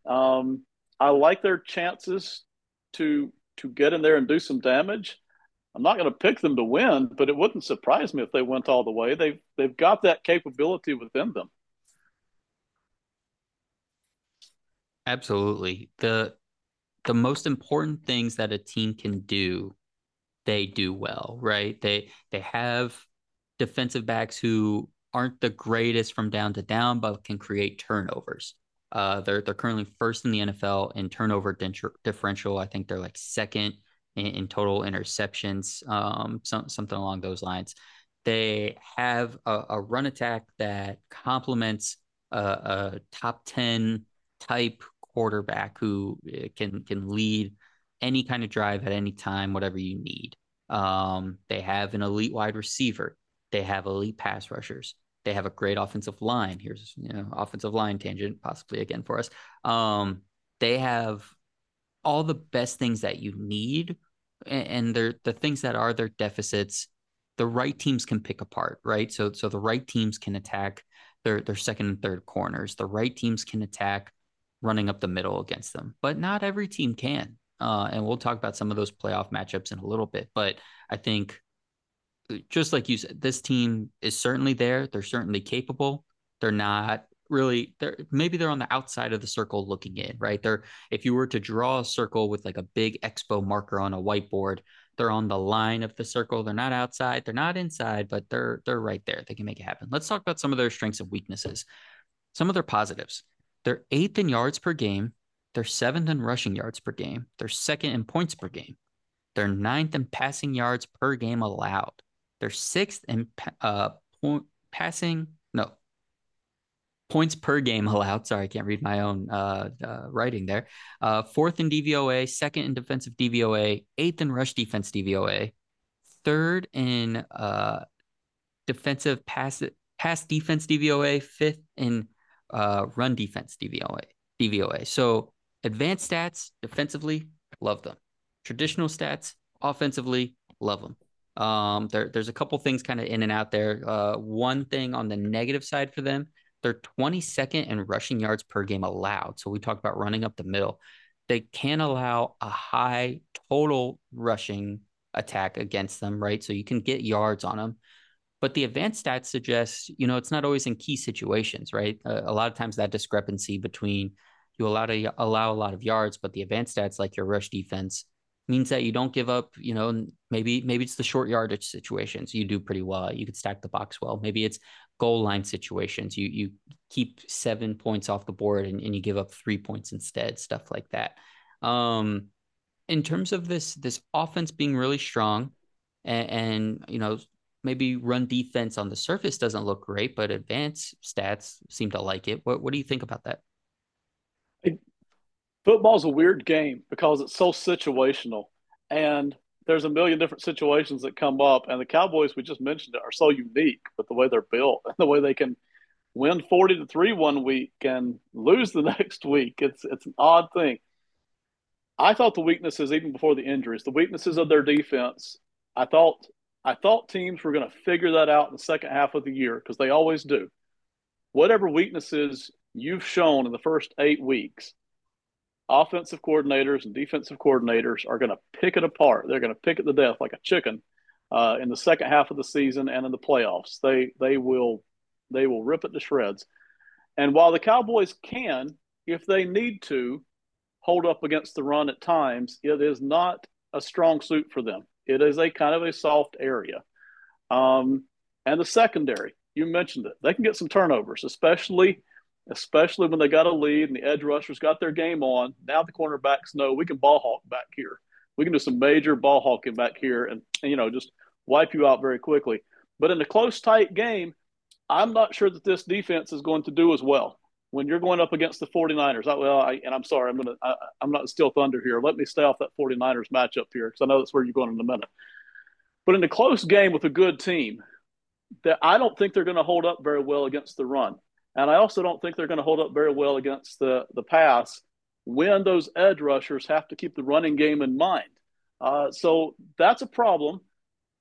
Um, I like their chances to to get in there and do some damage. I'm not going to pick them to win, but it wouldn't surprise me if they went all the way. They've they've got that capability within them. Absolutely. The the most important things that a team can do they do well, right? They they have defensive backs who aren't the greatest from down to down, but can create turnovers. Uh, they're they're currently first in the NFL in turnover differential. I think they're like second in, in total interceptions, um, some, something along those lines. They have a, a run attack that complements a, a, top ten type quarterback who eh, can can lead any kind of drive at any time, whatever you need. Um, they have an elite wide receiver. They have elite pass rushers. They have a great offensive line. Here's you know offensive line tangent possibly again for us. Um, they have all the best things that you need, and they're the things that are their deficits. The right teams can pick apart, right? So so the right teams can attack their their second and third corners. The right teams can attack running up the middle against them, but not every team can. Uh, and we'll talk about some of those playoff matchups in a little bit. But I think, uh, just like you said, this team is certainly there. They're certainly capable. They're not really they're maybe they're on the outside of the circle looking in right? They're if you were to draw a circle with like a big expo marker on a whiteboard they're on the line of the circle. They're not outside. They're not inside but they're they're right there. They can make it happen. Let's talk about some of their strengths and weaknesses. Some of their positives. They're eighth in yards per game they're seventh in rushing yards per game. They're second in points per game. They're ninth in passing yards per game allowed. They're sixth in uh, point, passing, no, points per game allowed. Sorry, I can't read my own uh, uh, writing there. Uh, fourth in DVOA, second in defensive DVOA, eighth in rush defense DVOA, third in uh, defensive pass pass defense DVOA, fifth in uh, run defense DVOA. DVOA. So Advanced stats defensively, love them. Traditional stats offensively, love them. Um, there, there's a couple things kind of in and out there. Uh, one thing on the negative side for them, they're 22nd in rushing yards per game allowed. So we talked about running up the middle. They can allow a high total rushing attack against them, right? So you can get yards on them. But the advanced stats suggest, you know, it's not always in key situations, right? Uh, a lot of times that discrepancy between you allow to allow a lot of yards, but the advanced stats like your rush defense means that you don't give up, you know, maybe maybe it's the short yardage situations. You do pretty well. You could stack the box well. Maybe it's goal line situations. You you keep seven points off the board and, and you give up three points instead, stuff like that. Um in terms of this this offense being really strong and, and you know maybe run defense on the surface doesn't look great, but advanced stats seem to like it. What what do you think about that? Football's a weird game because it's so situational and there's a million different situations that come up and the cowboys we just mentioned are so unique with the way they're built and the way they can win 40 to 3 one week and lose the next week. It's it's an odd thing. I thought the weaknesses even before the injuries the weaknesses of their defense i thought i thought teams were going to figure that out in the second half of the year because they always do. Whatever weaknesses you've shown in the first eight weeks offensive coordinators and defensive coordinators are going to pick it apart. They're going to pick it to death like a chicken uh, in the second half of the season and in the playoffs. They they will they will rip it to shreds. And while the Cowboys can, if they need to, hold up against the run at times, it is not a strong suit for them. It is a kind of a soft area. Um, and the secondary, you mentioned it. They can get some turnovers, especially especially when they got a lead and the edge rushers got their game on. Now the cornerbacks know we can ball hawk back here. We can do some major ball hawking back here and, and you know just wipe you out very quickly. But in a close, tight game, I'm not sure that this defense is going to do as well when you're going up against the 49ers. I, well, I, and I'm sorry, I'm going to, I'm not still thunder here. Let me stay off that 49ers matchup here because I know that's where you're going in a minute. But in a close game with a good team, that I don't think they're going to hold up very well against the run. And I also don't think they're going to hold up very well against the, the pass when those edge rushers have to keep the running game in mind. Uh, so that's a problem.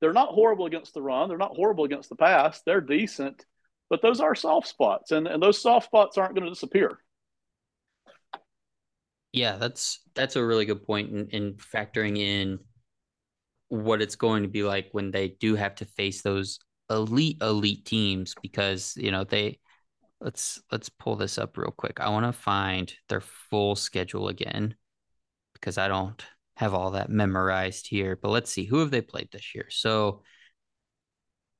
They're not horrible against the run. They're not horrible against the pass. They're decent, but those are soft spots, and, and those soft spots aren't going to disappear. Yeah, that's that's a really good point in, in factoring in what it's going to be like when they do have to face those elite elite teams because you know they let's let's pull this up real quick. I want to find their full schedule again because I don't have all that memorized here, but let's see who have they played this year. So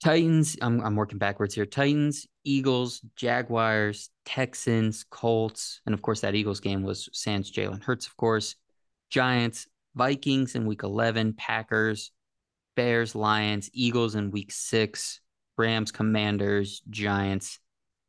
Titans, I'm I'm working backwards here. Titans, Eagles, Jaguars, Texans, Colts, and of course that Eagles game was Sans Jalen Hurts, of course. Giants, Vikings in week 11, Packers, Bears, Lions, Eagles in week six, Rams, Commanders, Giants,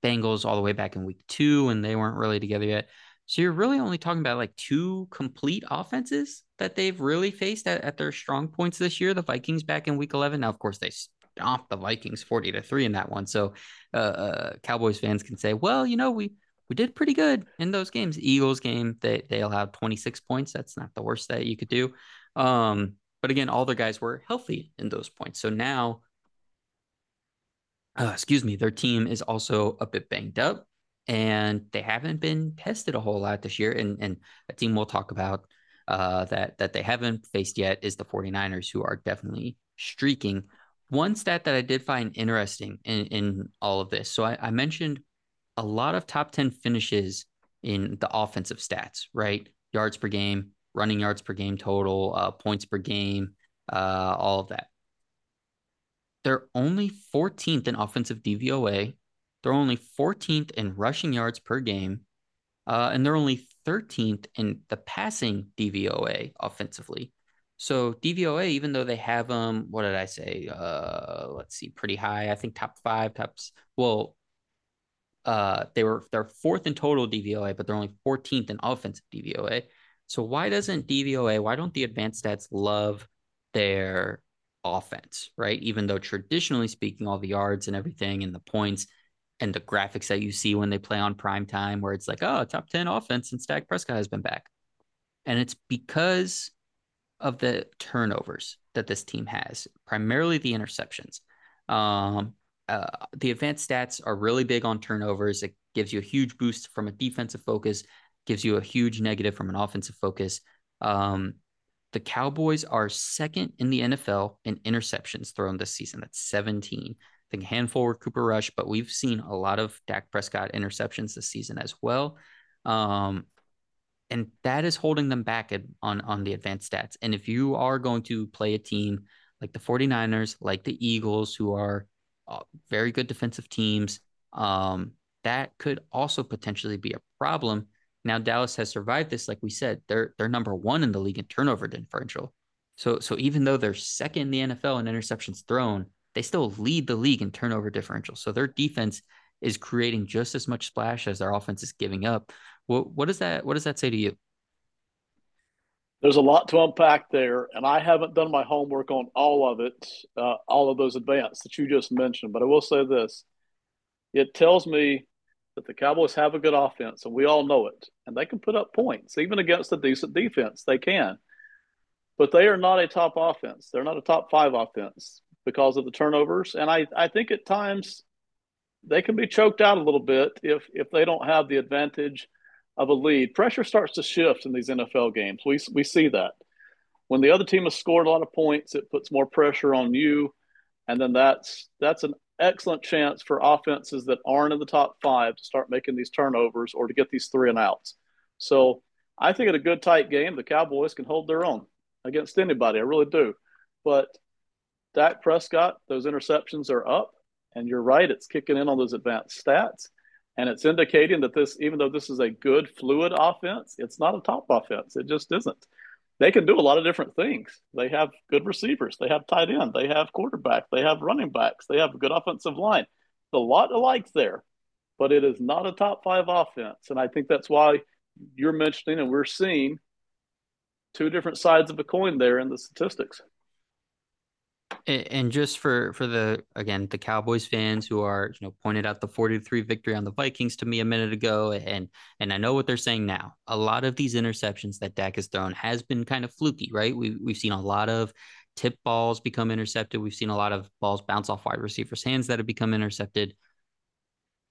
Bengals all the way back in week two, and they weren't really together yet. So you're really only talking about like two complete offenses that they've really faced at, at their strong points this year. The Vikings back in week 11. Now, of course, they stomped the Vikings 40 to 3 in that one. So uh, uh, Cowboys fans can say, well, you know, we we did pretty good in those games. Eagles game, they they allowed 26 points. That's not the worst that you could do. Um, but again, all the guys were healthy in those points. So now, uh, excuse me, their team is also a bit banged up and they haven't been tested a whole lot this year. And, and a team we'll talk about uh, that, that they haven't faced yet is the 49ers, who are definitely streaking. One stat that I did find interesting in, in all of this. So I, I mentioned a lot of top 10 finishes in the offensive stats, right? Yards per game, running yards per game total, uh, points per game, uh, all of that. They're only 14th in offensive DVOA they're only 14th in rushing yards per game, uh, and they're only 13th in the passing DVOA offensively. So DVOA, even though they have them, um, what did I say? Uh, let's see, pretty high. I think top five, tops. Well, uh, they were they're fourth in total DVOA, but they're only 14th in offensive DVOA. So why doesn't DVOA? Why don't the advanced stats love their offense, right? Even though traditionally speaking, all the yards and everything and the points and the graphics that you see when they play on prime time where it's like, oh, top 10 offense and Dak Prescott has been back. And it's because of the turnovers that this team has, primarily the interceptions. Um, uh, the advanced stats are really big on turnovers. It gives you a huge boost from a defensive focus, gives you a huge negative from an offensive focus. Um, the Cowboys are second in the NFL in interceptions thrown this season. That's 17 I think a handful were Cooper Rush, but we've seen a lot of Dak Prescott interceptions this season as well. Um, and that is holding them back on, on the advanced stats. And if you are going to play a team like the 49ers, like the Eagles, who are uh, very good defensive teams, um, that could also potentially be a problem. Now Dallas has survived this, like we said, they're they're number one in the league in turnover differential. So so even though they're second in the NFL in interceptions thrown, they still lead the league in turnover differential. So their defense is creating just as much splash as their offense is giving up. What what does that what does that say to you? There's a lot to unpack there, and I haven't done my homework on all of it, uh, all of those advanced that you just mentioned. But I will say this: it tells me that the Cowboys have a good offense, and we all know it, and they can put up points even against a decent defense. They can, but they are not a top offense. They're not a top five offense because of the turnovers. And I, I think at times they can be choked out a little bit if if they don't have the advantage of a lead, pressure starts to shift in these NFL games. We we see that when the other team has scored a lot of points, it puts more pressure on you, and then that's that's an excellent chance for offenses that aren't in the top five to start making these turnovers or to get these three and outs. So I think in a good tight game, the Cowboys can hold their own against anybody. I really do. But Dak Prescott, those interceptions are up, and you're right, it's kicking in on those advanced stats. And it's indicating that this, even though this is a good, fluid offense, it's not a top offense. It just isn't. They can do a lot of different things. They have good receivers, they have tight end, they have quarterback, they have running backs, they have a good offensive line. It's a lot of likes there, but it is not a top five offense. And I think that's why you're mentioning and we're seeing two different sides of a coin there in the statistics. And just for for the again the Cowboys fans who are you know pointed out the 43 victory on the Vikings to me a minute ago and and I know what they're saying now. A lot of these interceptions that Dak has thrown has been kind of fluky, right? We we've seen a lot of tip balls become intercepted. We've seen a lot of balls bounce off wide receivers' hands that have become intercepted.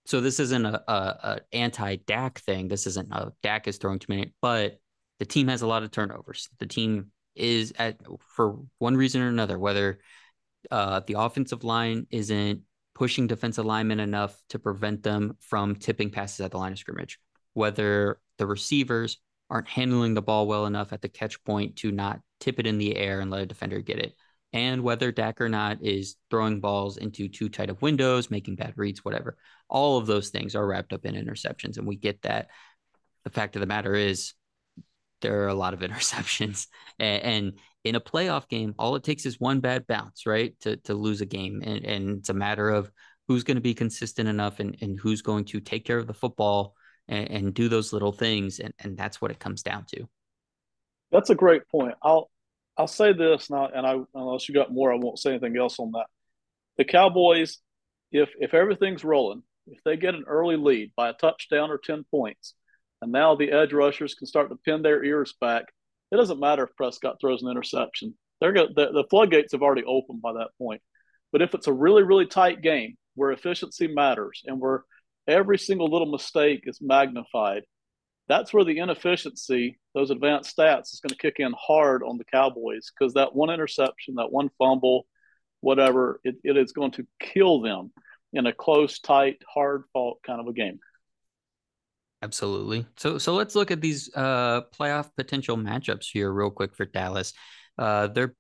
So this isn't a, a, a anti Dak thing. This isn't a Dak is throwing too many, but the team has a lot of turnovers. The team is at for one reason or another, whether uh, the offensive line isn't pushing defensive linemen enough to prevent them from tipping passes at the line of scrimmage, whether the receivers aren't handling the ball well enough at the catch point to not tip it in the air and let a defender get it, and whether Dak or not is throwing balls into too tight of windows, making bad reads, whatever. All of those things are wrapped up in interceptions, and we get that. The fact of the matter is, there are a lot of interceptions, and, and in a playoff game, all it takes is one bad bounce, right, to to lose a game, and, and it's a matter of who's going to be consistent enough and, and who's going to take care of the football and, and do those little things, and, and that's what it comes down to. That's a great point. I'll I'll say this now, and I unless you got more, I won't say anything else on that. The Cowboys, if if everything's rolling, if they get an early lead by a touchdown or ten points, and now the edge rushers can start to pin their ears back it doesn't matter if Prescott throws an interception. They're go- the, the floodgates have already opened by that point. But if it's a really, really tight game where efficiency matters and where every single little mistake is magnified, that's where the inefficiency, those advanced stats, is going to kick in hard on the Cowboys because that one interception, that one fumble, whatever, it, it is going to kill them in a close, tight, hard fought kind of a game. Absolutely. So so let's look at these uh playoff potential matchups here real quick for Dallas. Uh they're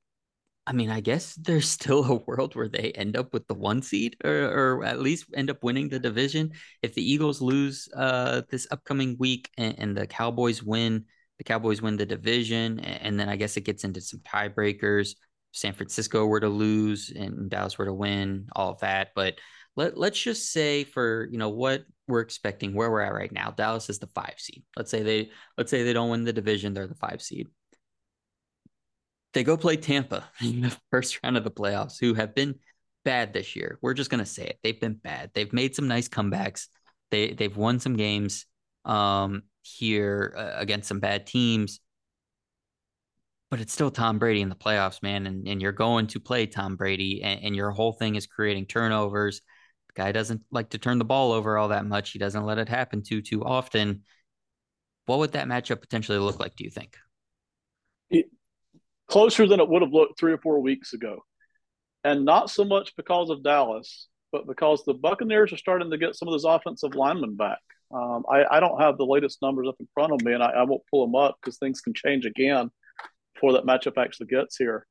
I mean, I guess there's still a world where they end up with the one seed or, or at least end up winning the division. If the Eagles lose uh this upcoming week and, and the Cowboys win, the Cowboys win the division, and then I guess it gets into some tiebreakers. San Francisco were to lose and Dallas were to win, all of that. But let let's just say for you know what we're expecting where we're at right now dallas is the five seed. Let's say they let's say they don't win the division they're the five seed. They go play tampa in the first round of the playoffs who have been bad this year. We're just going to say it. They've been bad. They've made some nice comebacks. They they've won some games um here uh, against some bad teams. But it's still Tom Brady in the playoffs, man. And, and you're going to play Tom Brady, and, and your whole thing is creating turnovers guy doesn't like to turn the ball over all that much. He doesn't let it happen too too often. What would that matchup potentially look like? Do you think? It, closer than it would have looked three or four weeks ago, and not so much because of Dallas, but because the Buccaneers are starting to get some of those offensive linemen back. Um, I, I, don't have the latest numbers up in front of me, and I, I won't pull them up because things can change again before that matchup actually gets here.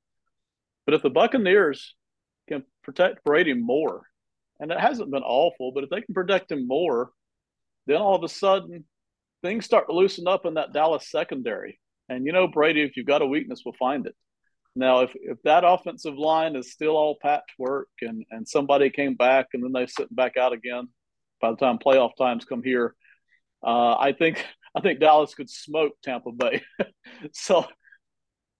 But if the Buccaneers can protect Brady more, and it hasn't been awful, but if they can protect him more, then all of a sudden things start to loosen up in that Dallas secondary. And you know, Brady, if you've got a weakness, we'll find it. Now, if, if that offensive line is still all patchwork and, and somebody came back and then they sit back out again by the time playoff times come here, uh, I think I think Dallas could smoke Tampa Bay. so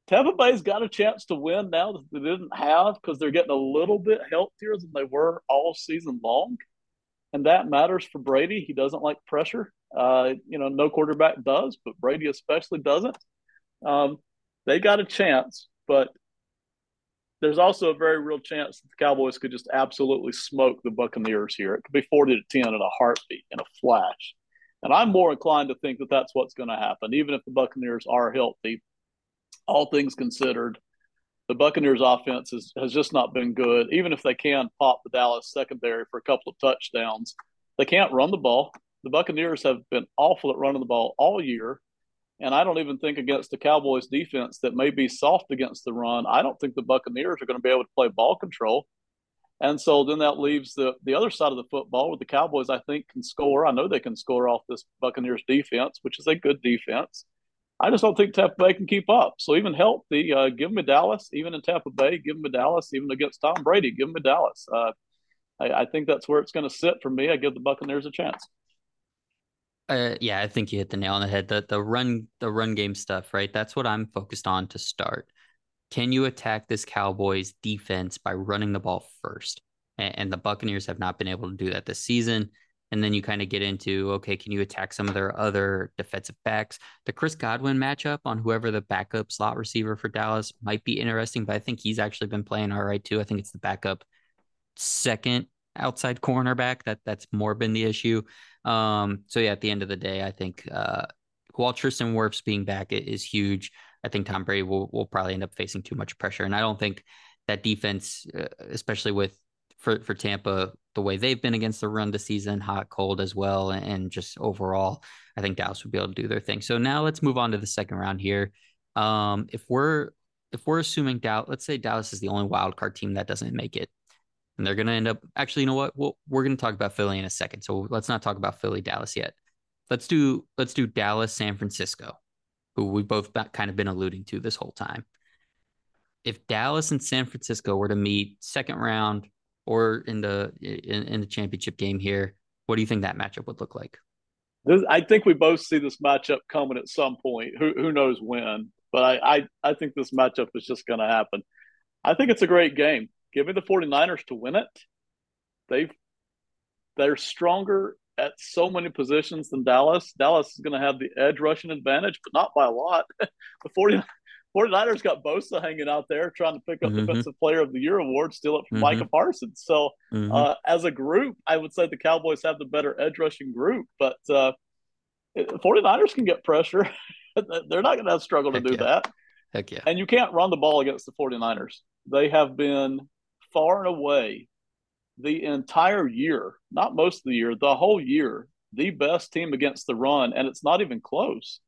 Tampa Bay's got a chance to win now that they didn't have because they're getting a little bit healthier than they were all season long. And that matters for Brady. He doesn't like pressure. Uh, you know, no quarterback does, but Brady especially doesn't. Um, they got a chance, but there's also a very real chance that the Cowboys could just absolutely smoke the Buccaneers here. It could be 40 to 10 in a heartbeat, in a flash. And I'm more inclined to think that that's what's going to happen, even if the Buccaneers are healthy. All things considered, the Buccaneers offense is, has just not been good. Even if they can pop the Dallas secondary for a couple of touchdowns, they can't run the ball. The Buccaneers have been awful at running the ball all year. And I don't even think against the Cowboys defense that may be soft against the run, I don't think the Buccaneers are going to be able to play ball control. And so then that leaves the the other side of the football with the Cowboys, I think, can score. I know they can score off this Buccaneers defense, which is a good defense. I just don't think Tampa Bay can keep up. So even healthy, uh, give a Dallas. Even in Tampa Bay, give them a Dallas. Even against Tom Brady, give them a Dallas. Uh, I, I, think that's where it's going to sit for me. I give the Buccaneers a chance. Uh, yeah, I think you hit the nail on the head. The the run the run game stuff, right? That's what I'm focused on to start. Can you attack this Cowboys defense by running the ball first? And, and the Buccaneers have not been able to do that this season. And then you kind of get into okay, can you attack some of their other defensive backs? The Chris Godwin matchup on whoever the backup slot receiver for Dallas might be interesting, but I think he's actually been playing all right too. I think it's the backup second outside cornerback that that's more been the issue. Um, so yeah, at the end of the day, I think uh, while Tristan Wirfs being back is huge, I think Tom Brady will will probably end up facing too much pressure, and I don't think that defense, uh, especially with for for Tampa, the way they've been against the run this season, hot, cold as well, and, just overall, I think Dallas would be able to do their thing. So now let's move on to the second round here. Um, if we're if we're assuming Dallas, let's say Dallas is the only wild card team that doesn't make it, and they're going to end up actually you know what well, we're going to talk about philly in a second so let's not talk about philly dallas yet let's do let's do dallas san francisco who we've both kind of been alluding to this whole time if dallas and san francisco were to meet second round or in the in, in the championship game here what do you think that matchup would look like I think we both see this matchup coming at some point. Who who knows when? But I I, I think this matchup is just going to happen. I think it's a great game give me the 49ers to win it. They've they're stronger at so many positions than Dallas. Dallas is going to have the edge rushing advantage, but not by a lot. the 40, 49ers got Bosa hanging out there trying to pick up mm-hmm. Defensive Player of the Year award, steal it from mm-hmm. Micah Parsons. So, mm-hmm. uh, as a group, I would say the Cowboys have the better edge rushing group, but uh, 49ers can get pressure. They're not going to have struggle to do yeah. that. Heck yeah. And you can't run the ball against the 49ers. They have been far and away the entire year, not most of the year, the whole year, the best team against the run, and it's not even close.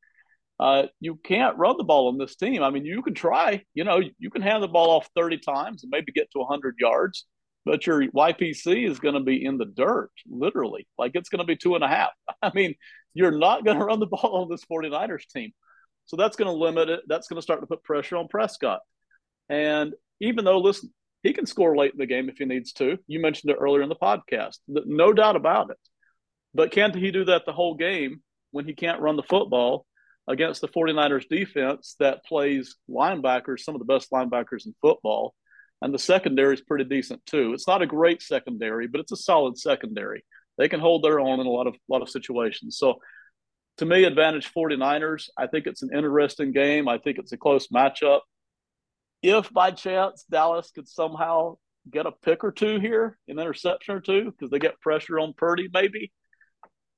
Uh, you can't run the ball on this team. I mean, you can try, you know, you can hand the ball off 30 times and maybe get to 100 yards, but your YPC is going to be in the dirt, literally. Like it's going to be two and a half. I mean, you're not going to run the ball on this 49ers team. So that's going to limit it. That's going to start to put pressure on Prescott. And even though, listen, he can score late in the game if he needs to. You mentioned it earlier in the podcast. No doubt about it. But can he do that the whole game when he can't run the football against the 49ers defense that plays linebackers, some of the best linebackers in football? And the secondary is pretty decent too. It's not a great secondary, but it's a solid secondary. They can hold their own in a lot of lot of situations. So to me, advantage 49ers. I think it's an interesting game. I think it's a close matchup if by chance Dallas could somehow get a pick or two here, an interception or two, because they get pressure on Purdy, maybe.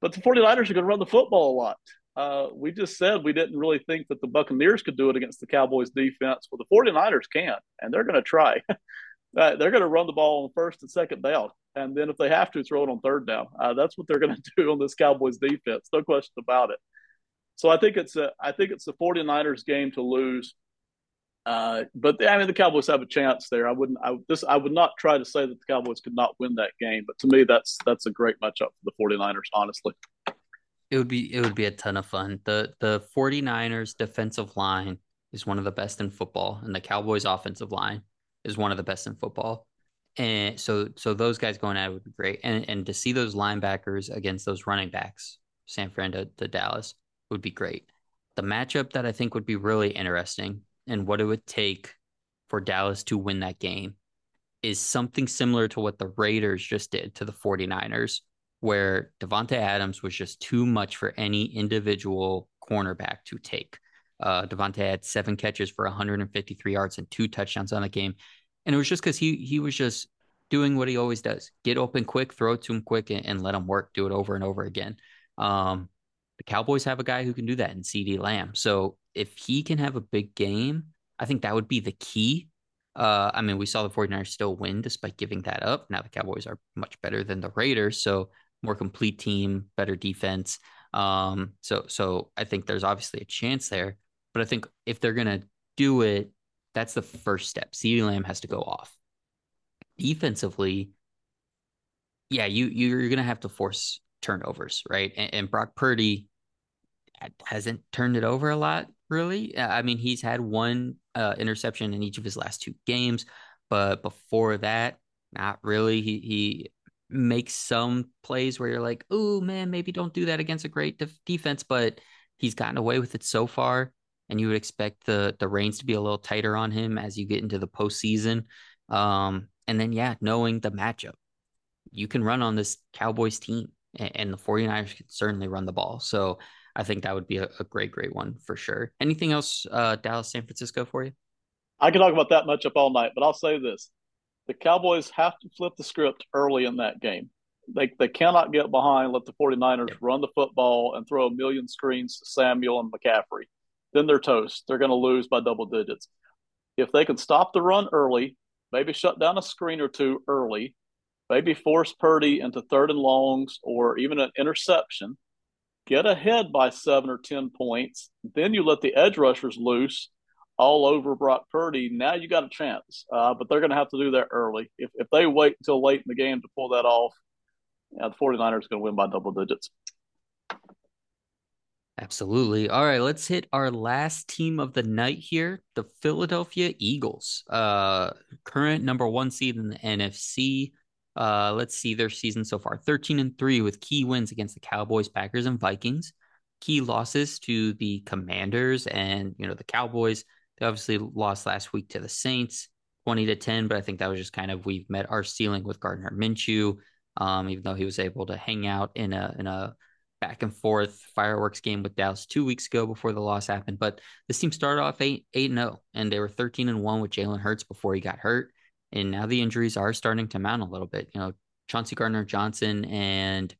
But the 49ers are going to run the football a lot. Uh, we just said we didn't really think that the Buccaneers could do it against the Cowboys defense. Well, the 49ers can, and they're going to try. uh, they're going to run the ball on first and second down. And then if they have to, throw it on third down. Uh, that's what they're going to do on this Cowboys defense. No question about it. So I think it's a, I think it's the 49ers game to lose. Uh, but I mean, the Cowboys have a chance there. I wouldn't. I this. I would not try to say that the Cowboys could not win that game. But to me, that's that's a great matchup for the 49ers, Honestly, it would be it would be a ton of fun. the The 49ers defensive line is one of the best in football, and the Cowboys offensive line is one of the best in football. And so so those guys going at it would be great. And and to see those linebackers against those running backs, San Fran to, to Dallas, would be great. The matchup that I think would be really interesting and what it would take for Dallas to win that game is something similar to what the Raiders just did to the 49ers, where Davante Adams was just too much for any individual cornerback to take. Uh, Davante had seven catches for 153 yards and two touchdowns on the game. And it was just because he he was just doing what he always does get open quick, throw to him quick, and, and, let him work, do it over and over again. Um, The Cowboys have a guy who can do that in CeeDee Lamb. So if he can have a big game, I think that would be the key. Uh, I mean, we saw the 49ers still win despite giving that up. Now the Cowboys are much better than the Raiders, so more complete team, better defense. Um, so so I think there's obviously a chance there. But I think if they're gonna do it, that's the first step. CeeDee Lamb has to go off. Defensively, yeah, you you're gonna have to force turnovers, right? And, and Brock Purdy hasn't turned it over a lot, really. I mean, he's had one uh, interception in each of his last two games, but before that, not really. He he makes some plays where you're like, oh man, maybe don't do that against a great def- defense, but he's gotten away with it so far. And you would expect the the reins to be a little tighter on him as you get into the postseason. Um, and then yeah, knowing the matchup, you can run on this Cowboys team, and, and the 49ers can certainly run the ball. So I think that would be a, a great, great one for sure. Anything else, uh, Dallas, San Francisco for you? I could talk about that much up all night, but I'll say this: the Cowboys have to flip the script early in that game. They they cannot get behind, let the 49ers yep. run the football and throw a million screens to Samuel and McCaffrey. Then they're toast. They're going to lose by double digits. If they can stop the run early, maybe shut down a screen or two early, maybe force Purdy into third and longs or even an interception, get ahead by seven or 10 points. Then you let the edge rushers loose all over Brock Purdy. Now you got a chance, uh, but they're going to have to do that early. If, if they wait until late in the game to pull that off, the 49ers are going to win by double digits. Absolutely. All right, let's hit our last team of the night here, the Philadelphia Eagles. Uh current number 1 seed in the NFC. Uh, let's see their season so far 13 and 3 with key wins against the Cowboys, Packers, and Vikings. Key losses to the Commanders and, you know, the Cowboys. They obviously lost last week to the Saints 20 to 10, but I think that was just kind of we've met our ceiling with Gardner Minshew. Um, even though he was able to hang out in a in a back and forth fireworks game with Dallas two weeks ago before the loss happened. But this team started off eight eight and zero, oh, and they were thirteen and one with Jalen Hurts before he got hurt. And now the injuries are starting to mount a little bit. You know, Chauncey Gardner Johnson and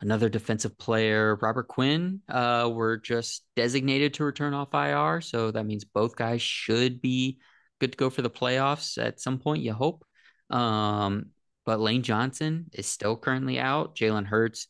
another defensive player, Robert Quinn, uh, were just designated to return off IR. So that means both guys should be good to go for the playoffs at some point, you hope. Um, but Lane Johnson is still currently out. Jalen Hurts,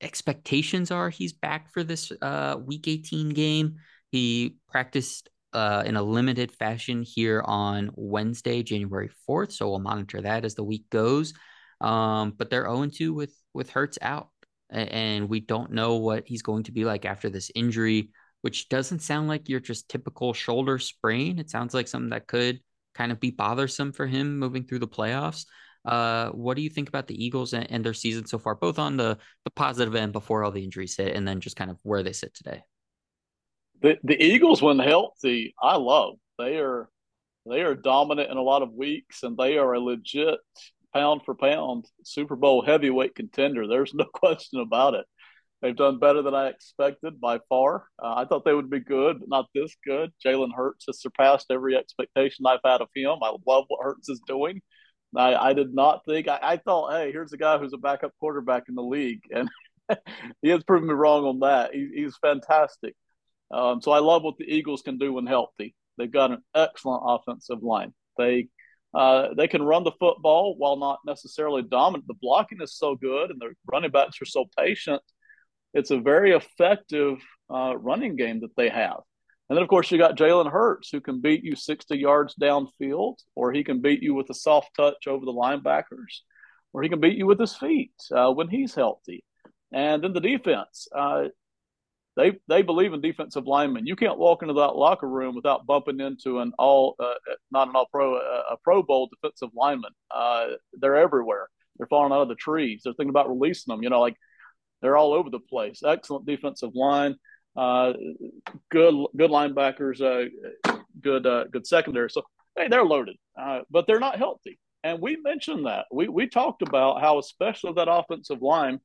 expectations are he's back for this uh, week 18 game. He practiced uh, in a limited fashion here on Wednesday, January 4th. So we'll monitor that as the week goes. Um, but they're 0 2 with, with Hurts out. And we don't know what he's going to be like after this injury, which doesn't sound like your just typical shoulder sprain. It sounds like something that could kind of be bothersome for him moving through the playoffs. Uh, what do you think about the Eagles and, and, their season so far, both on the the positive end before all the injuries hit, and then just kind of where they sit today? the the Eagles, when healthy, I love. They are they are dominant in a lot of weeks, and they are a legit pound for pound Super Bowl heavyweight contender. There's no question about it. They've done better than I expected by far. Uh, I thought they would be good, but not this good. Jalen Hurts has surpassed every expectation I've had of him. I love what Hurts is doing. I, I did not think I, I thought, hey, here's a guy who's a backup quarterback in the league, and he has proven me wrong on that. He, he's fantastic. Um, so I love what the Eagles can do when healthy. They've got an excellent offensive line. They uh, they can run the football while not necessarily dominant. The blocking is so good, and the running backs are so patient. It's a very effective uh, running game that they have. And then, of course, you got Jalen Hurts, who can beat you 60 yards downfield, or he can beat you with a soft touch over the linebackers, or he can beat you with his feet uh, when he's healthy. And then the defense. Uh, they they believe in defensive linemen. You can't walk into that locker room without bumping into an all uh, not an all pro a Pro Bowl defensive lineman. Uh, they're everywhere. They're falling out of the trees. They're thinking about releasing them. You know, like they're all over the place. Excellent defensive line. Uh, good good linebackers. Uh, good uh, good secondary. So hey, they're loaded, uh, but they're not healthy. And we mentioned that. We we talked about how especially that offensive line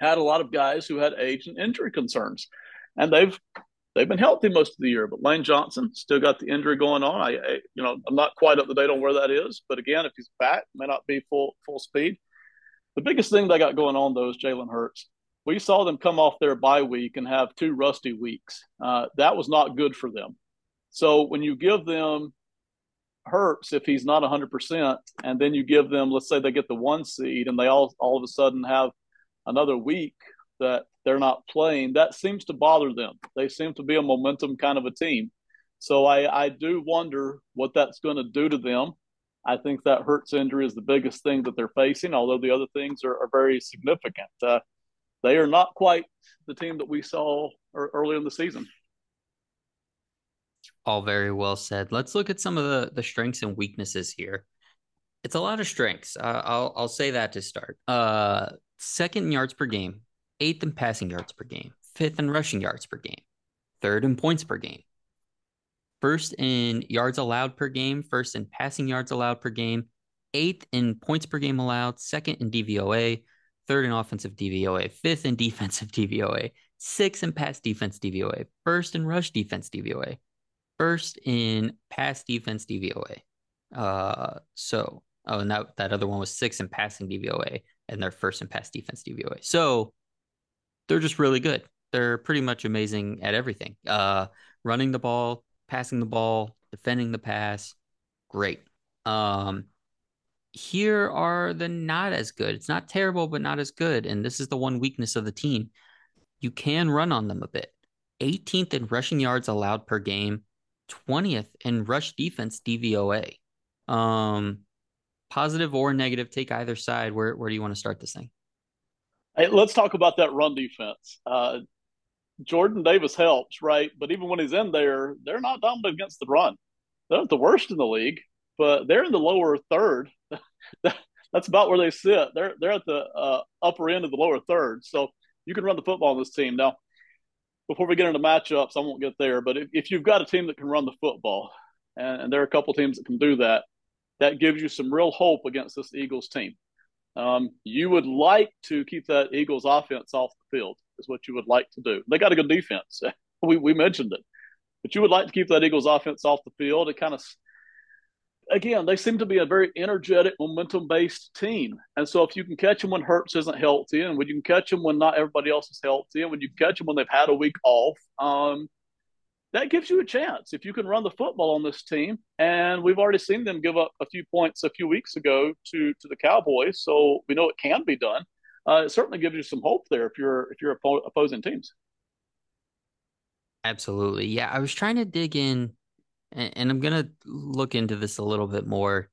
had a lot of guys who had age and injury concerns, and they've they've been healthy most of the year. But Lane Johnson still got the injury going on. I, I you know I'm not quite up to date on where that is, but again, if he's back, may not be full full speed. The biggest thing they got going on though is Jalen Hurts. we saw them come off their bye week and have two rusty weeks. Uh, that was not good for them. So when you give them Hurts if he's not 100%, and then you give them, let's say they get the one seed and they all all of a sudden have another week that they're not playing, that seems to bother them. They seem to be a momentum kind of a team. So I, I do wonder what that's going to do to them. I think that Hurts injury is the biggest thing that they're facing, although the other things are, are very significant. Uh, they are not quite the team that we saw early in the season. All very well said. Let's look at some of the, the strengths and weaknesses here. It's a lot of strengths. Uh, I'll I'll say that to start. Uh, second in yards per game, eighth in passing yards per game, fifth in rushing yards per game, third in points per game, first in yards allowed per game, first in passing yards allowed per game, eighth in points per game allowed, second in DVOA, third in offensive DVOA, fifth in defensive DVOA, sixth in pass defense DVOA, first in rush defense DVOA, first in pass defense DVOA. Uh, so oh, and that that other one was sixth in passing DVOA, and they're first in pass defense DVOA. So they're just really good. They're pretty much amazing at everything. Uh, running the ball, passing the ball, defending the pass, great. Um, here are the not as good. It's not terrible, but not as good. And this is the one weakness of the team. You can run on them a bit. 18th in rushing yards allowed per game, 20th in rush defense DVOA. Um, positive or negative, take either side. Where where do you want to start this thing? Hey, let's talk about that run defense. Uh, Jordan Davis helps, right? But even when he's in there, they're not dominant against the run. They're the worst in the league, but they're in the lower third. That's about where they sit. They're they're at the uh, upper end of the lower third. So you can run the football on this team. Now, before we get into matchups, I won't get there. But if, if you've got a team that can run the football, and, and there are a couple teams that can do that, that gives you some real hope against this Eagles team. Um, you would like to keep that Eagles offense off the field is what you would like to do. They got a good defense. we, we mentioned it. But you would like to keep that Eagles offense off the field. It kind of, again, they seem to be a very energetic, momentum based team. And so if you can catch them when Hurts isn't healthy, and when you can catch them when not everybody else is healthy, and when you catch them when they've had a week off, um, that gives you a chance if you can run the football on this team. And we've already seen them give up a few points a few weeks ago to to the Cowboys, so we know it can be done uh, it certainly gives you some hope there if you're if you're oppo- opposing teams. Absolutely, yeah. I was trying to dig in, and, and I'm gonna look into this a little bit more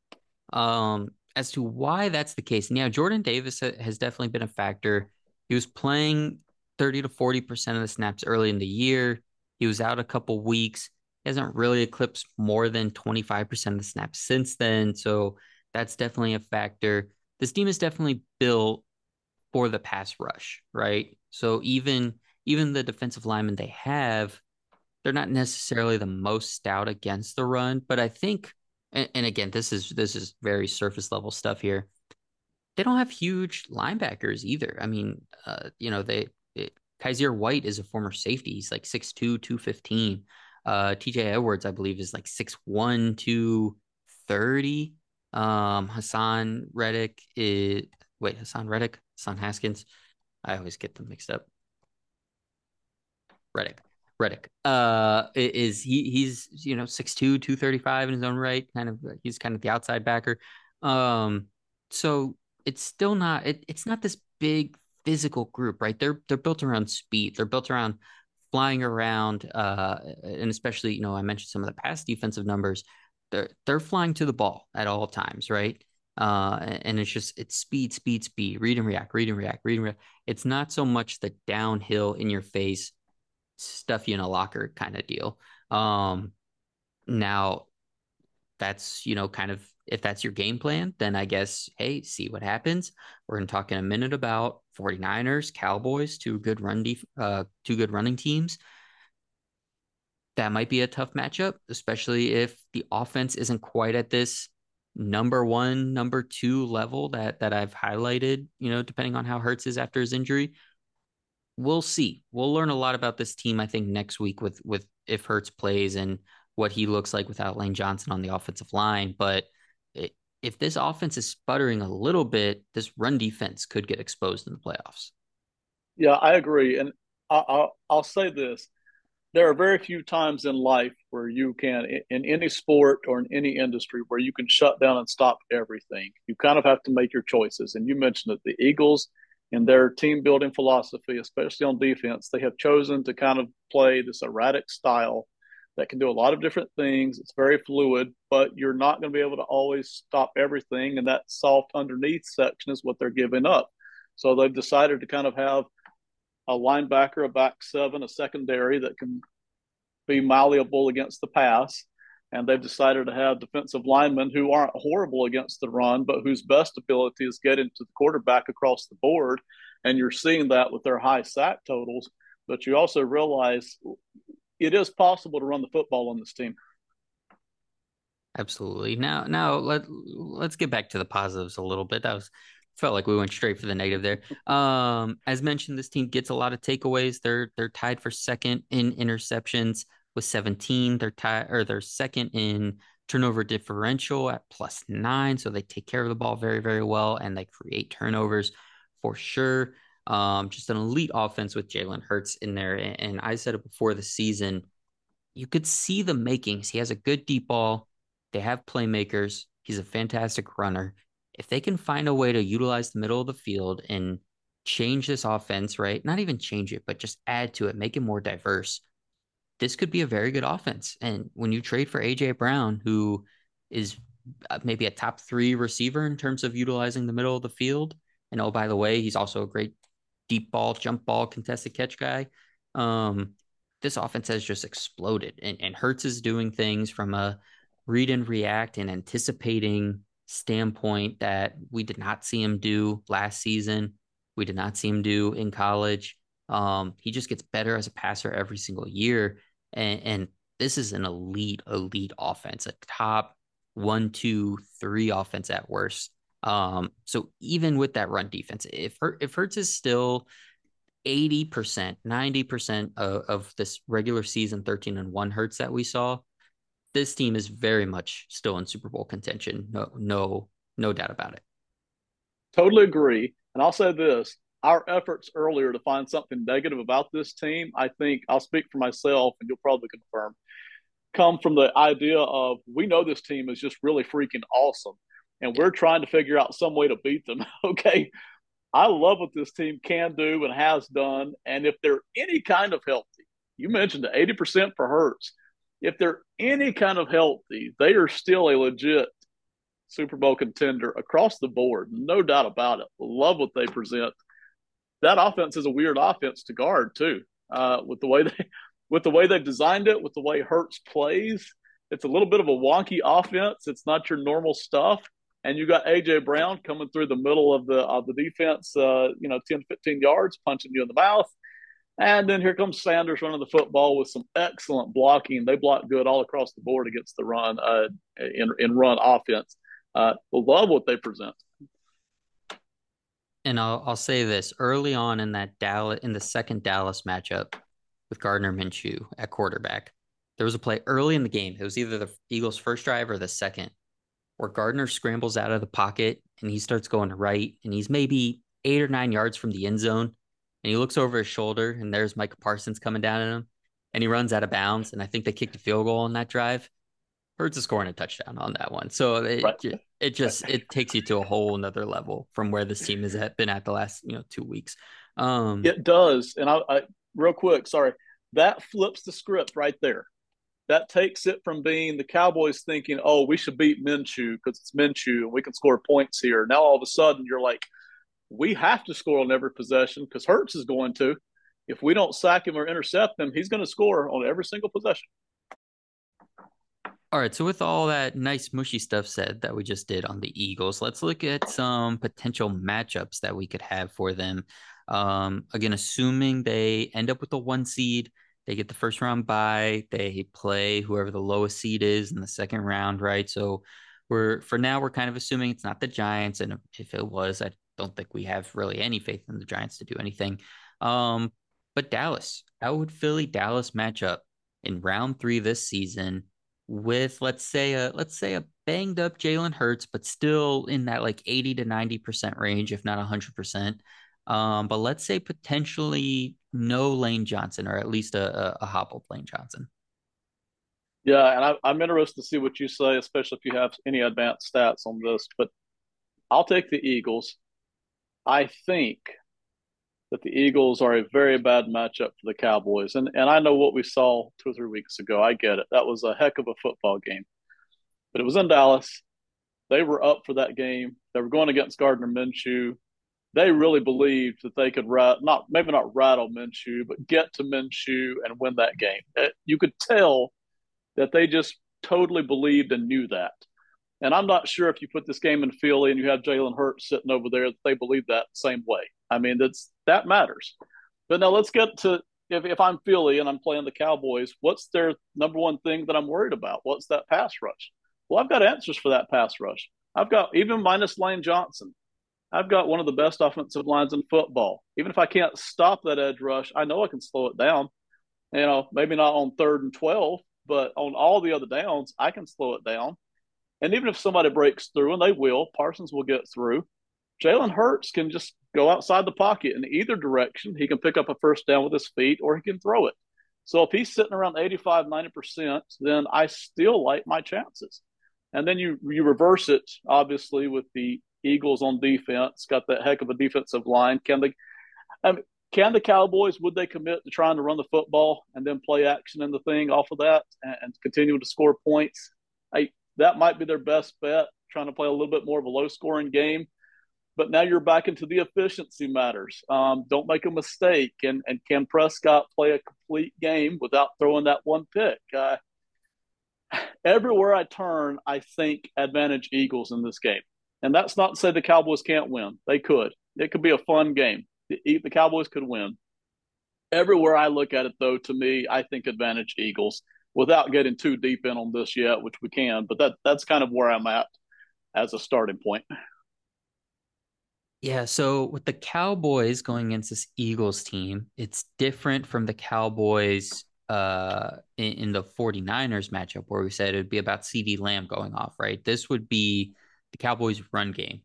um, as to why that's the case. Now, Jordan Davis has definitely been a factor. He was playing 30 to 40 percent of the snaps early in the year. He was out a couple weeks. He hasn't really eclipsed more than 25 percent of the snaps since then. So that's definitely a factor. This team is definitely built for the pass rush, right? So even even the defensive linemen they have, they're not necessarily the most stout against the run, but I think and, and again, this is this is very surface level stuff here. They don't have huge linebackers either. I mean, uh, you know, they it, Kyzir White is a former safety. He's like 6'2, 215. Uh, TJ Edwards, I believe, is like 6'1, 230. Um, Haason Reddick is wait, Hassan Reddick, Son Haskins. I always get them mixed up. Reddick. Reddick. Uh is he he's you know 6'2, 235 in his own right. Kind of he's kind of the outside backer. Um so it's still not it, it's not this big physical group, right? They're they're built around speed. They're built around flying around uh and especially, you know, I mentioned some of the past defensive numbers. They're they're flying to the ball at all times, right? Uh, and it's just it's speed, speed, speed, read and react, read and react, read and react. It's not so much the downhill in your face, stuff you in a locker kind of deal. Um, now that's you know kind of if that's your game plan, then I guess hey, see what happens. We're gonna talk in a minute about 49ers, Cowboys, two good run def- uh two good running teams. That might be a tough matchup, especially if the offense isn't quite at this number one, number two level that that I've highlighted, you know, depending on how Hurts is after his injury. We'll see. We'll learn a lot about this team, I think, next week with with if Hurts plays and what he looks like without Lane Johnson on the offensive line. But if this offense is sputtering a little bit, this run defense could get exposed in the playoffs. Yeah, I agree, and I, I'll, I'll say this: there are very few times in life where you can, in any sport or in any industry, where you can shut down and stop everything. You kind of have to make your choices. And you mentioned that the Eagles, and their team building philosophy, especially on defense, they have chosen to kind of play this erratic style that can do a lot of different things. It's very fluid, but you're not going to be able to always stop everything. And that soft underneath section is what they're giving up. So they've decided to kind of have a linebacker, a back seven, a secondary that can be malleable against the pass. And they've decided to have defensive linemen who aren't horrible against the run, but whose best ability is getting to the quarterback across the board. And you're seeing that with their high sack totals. But you also realize it is possible to run the football on this team. Absolutely. Now, now let let's get back to the positives a little bit. That was felt like we went straight for the negative there. Um, as mentioned, this team gets a lot of takeaways. They're they're tied for second in interceptions with 17. They're tied or they're second in turnover differential at plus nine. So they take care of the ball very, very well and they create turnovers for sure. Um, just an elite offense with Jalen Hurts in there. And, and I said it before the season, you could see the makings. He has a good deep ball. They have playmakers. He's a fantastic runner. If they can find a way to utilize the middle of the field and change this offense, right? Not even change it, but just add to it, make it more diverse. This could be a very good offense. And when you trade for AJ Brown, who is uh, maybe a top three receiver in terms of utilizing the middle of the field, and oh, by the way, he's also a great deep ball, jump ball, contested catch guy. Um, this offense has just exploded, and, and Hurts is doing things from a read and react and anticipating standpoint that we did not see him do last season. We did not see him do in college. Um, he just gets better as a passer every single year, and, and this is an elite, elite offense, a top one, two, three offense at worst. Um, so even with that run defense, if if Hurts is still 80%, 90% of, of this regular season 13 and 1 Hurts that we saw, this team is very much still in Super Bowl contention. No, no, no doubt about it. Totally agree. And I'll say this our efforts earlier to find something negative about this team, I think I'll speak for myself and you'll probably confirm, come from the idea of we know this team is just really freaking awesome and we're trying to figure out some way to beat them. okay. I love what this team can do and has done. And if they're any kind of healthy, you mentioned the 80% for Hurts. If they're any kind of healthy, they are still a legit Super Bowl contender across the board. No doubt about it. Love what they present. That offense is a weird offense to guard too. Uh, with the way they with the way they've designed it, with the way Hurts plays, it's a little bit of a wonky offense. It's not your normal stuff and you got AJ Brown coming through the middle of the of the defense, uh, you know, 10, 15 yards, punching you in the mouth. And then here comes Sanders running the football with some excellent blocking. They block good all across the board against the run uh, in in run offense. Uh, love what they present. And I'll I'll say this early on in that Dallas in the second Dallas matchup with Gardner Minshew at quarterback, there was a play early in the game. It was either the Eagles' first drive or the second where Gardner scrambles out of the pocket and he starts going right, and he's maybe eight or nine yards from the end zone, and he looks over his shoulder, and there's Micah Parsons coming down at him, and he runs out of bounds, and I think they kicked a field goal on that drive. Hurts is scoring a touchdown on that one, so it right. it just it takes you to a whole another level from where this team has been at the last you know two weeks. Um, it does, and I, I real quick, sorry, that flips the script right there that takes it from being the Cowboys thinking, oh, we should beat Minshew because it's Minshew and we can score points here. Now all of a sudden you're like, we have to score on every possession because Hurts is going to. If we don't sack him or intercept him, he's going to score on every single possession. All right. So, with all that nice, mushy stuff said that we just did on the Eagles, let's look at some potential matchups that we could have for them. Um, again, assuming they end up with a one seed, they get the first round bye. They play whoever the lowest seed is in the second round, right? So we're for now we're kind of assuming it's not the Giants, and if it was, I don't think we have really any faith in the Giants to do anything. Um, but Dallas, how would Philly Dallas match up in round three this season with let's say a let's say a banged up Jalen Hurts, but still in that like 80 to 90 percent range, if not 100 percent. Um, but let's say potentially no Lane Johnson, or at least a, a, a hobbled Lane Johnson. Yeah, and I, am interested to see what you say, especially if you have any advanced stats on this. But I'll take the Eagles. I think that the Eagles are a very bad matchup for the Cowboys. And and I know what we saw two or three weeks ago. I get it. That was a heck of a football game. But it was in Dallas. They were up for that game. They were going against Gardner Minshew. They really believed that they could rat, not maybe not rattle Minshew, but get to Minshew and win that game. Uh, you could tell that they just totally believed and knew that. And I'm not sure if you put this game in Philly and you have Jalen Hurts sitting over there, they believe that same way. I mean, that's that matters. But now let's get to if, if I'm Philly and I'm playing the Cowboys, what's their number one thing that I'm worried about? What's that pass rush? Well, I've got answers for that pass rush. I've got even minus Lane Johnson. I've got one of the best offensive lines in football. Even if I can't stop that edge rush, I know I can slow it down. You know, maybe not on third and 12, but on all the other downs, I can slow it down. And even if somebody breaks through, and they will, Parsons will get through. Jalen Hurts can just go outside the pocket in either direction. He can pick up a first down with his feet or he can throw it. So if he's sitting around 85, 90%, then I still like my chances. And then you you reverse it, obviously, with the Eagles on defense, got that heck of a defensive line. Can they can the Cowboys would they commit to trying to run the football and then play action in the thing off of that and, and continue to score points? I that might be their best bet, trying to play a little bit more of a low scoring game. But now you're back into the efficiency matters. Um, don't make a mistake. And, and can Prescott play a complete game without throwing that one pick? Uh, everywhere I turn, I think advantage Eagles in this game. And that's not to say the Cowboys can't win. They could. It could be a fun game. The, the Cowboys could win. Everywhere I look at it, though, to me, I think advantage Eagles without getting too deep in on this yet, which we can. But that that's kind of where I'm at as a starting point. Yeah, so with the Cowboys going against this Eagles team, it's different from the Cowboys uh in, in, the 49ers matchup where we said it'd be about CeeDee Lamb going off, right? This would be the Cowboys run game.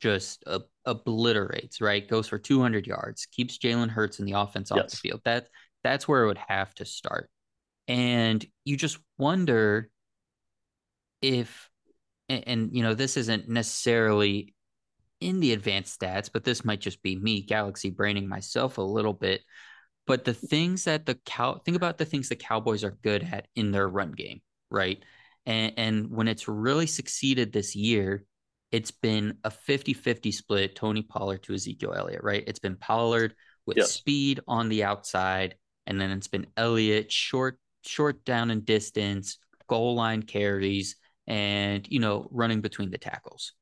Just uh, obliterates, right? Goes for 200 yards, keeps Jalen Hurts in the offense off yes. the field. That that's where it would have to start. And you just wonder if and, and you know, this isn't necessarily in the advanced stats, but this might just be me galaxy braining myself a little bit. But the things that the cow think about the things the Cowboys are good at in their run game, right? And and when it's really succeeded this year, it's been a 50-50 split Tony Pollard to Ezekiel Elliott, right? It's been Pollard with speed on the outside, and then it's been Elliott short short down in distance, goal line carries, and you know, running between the tackles.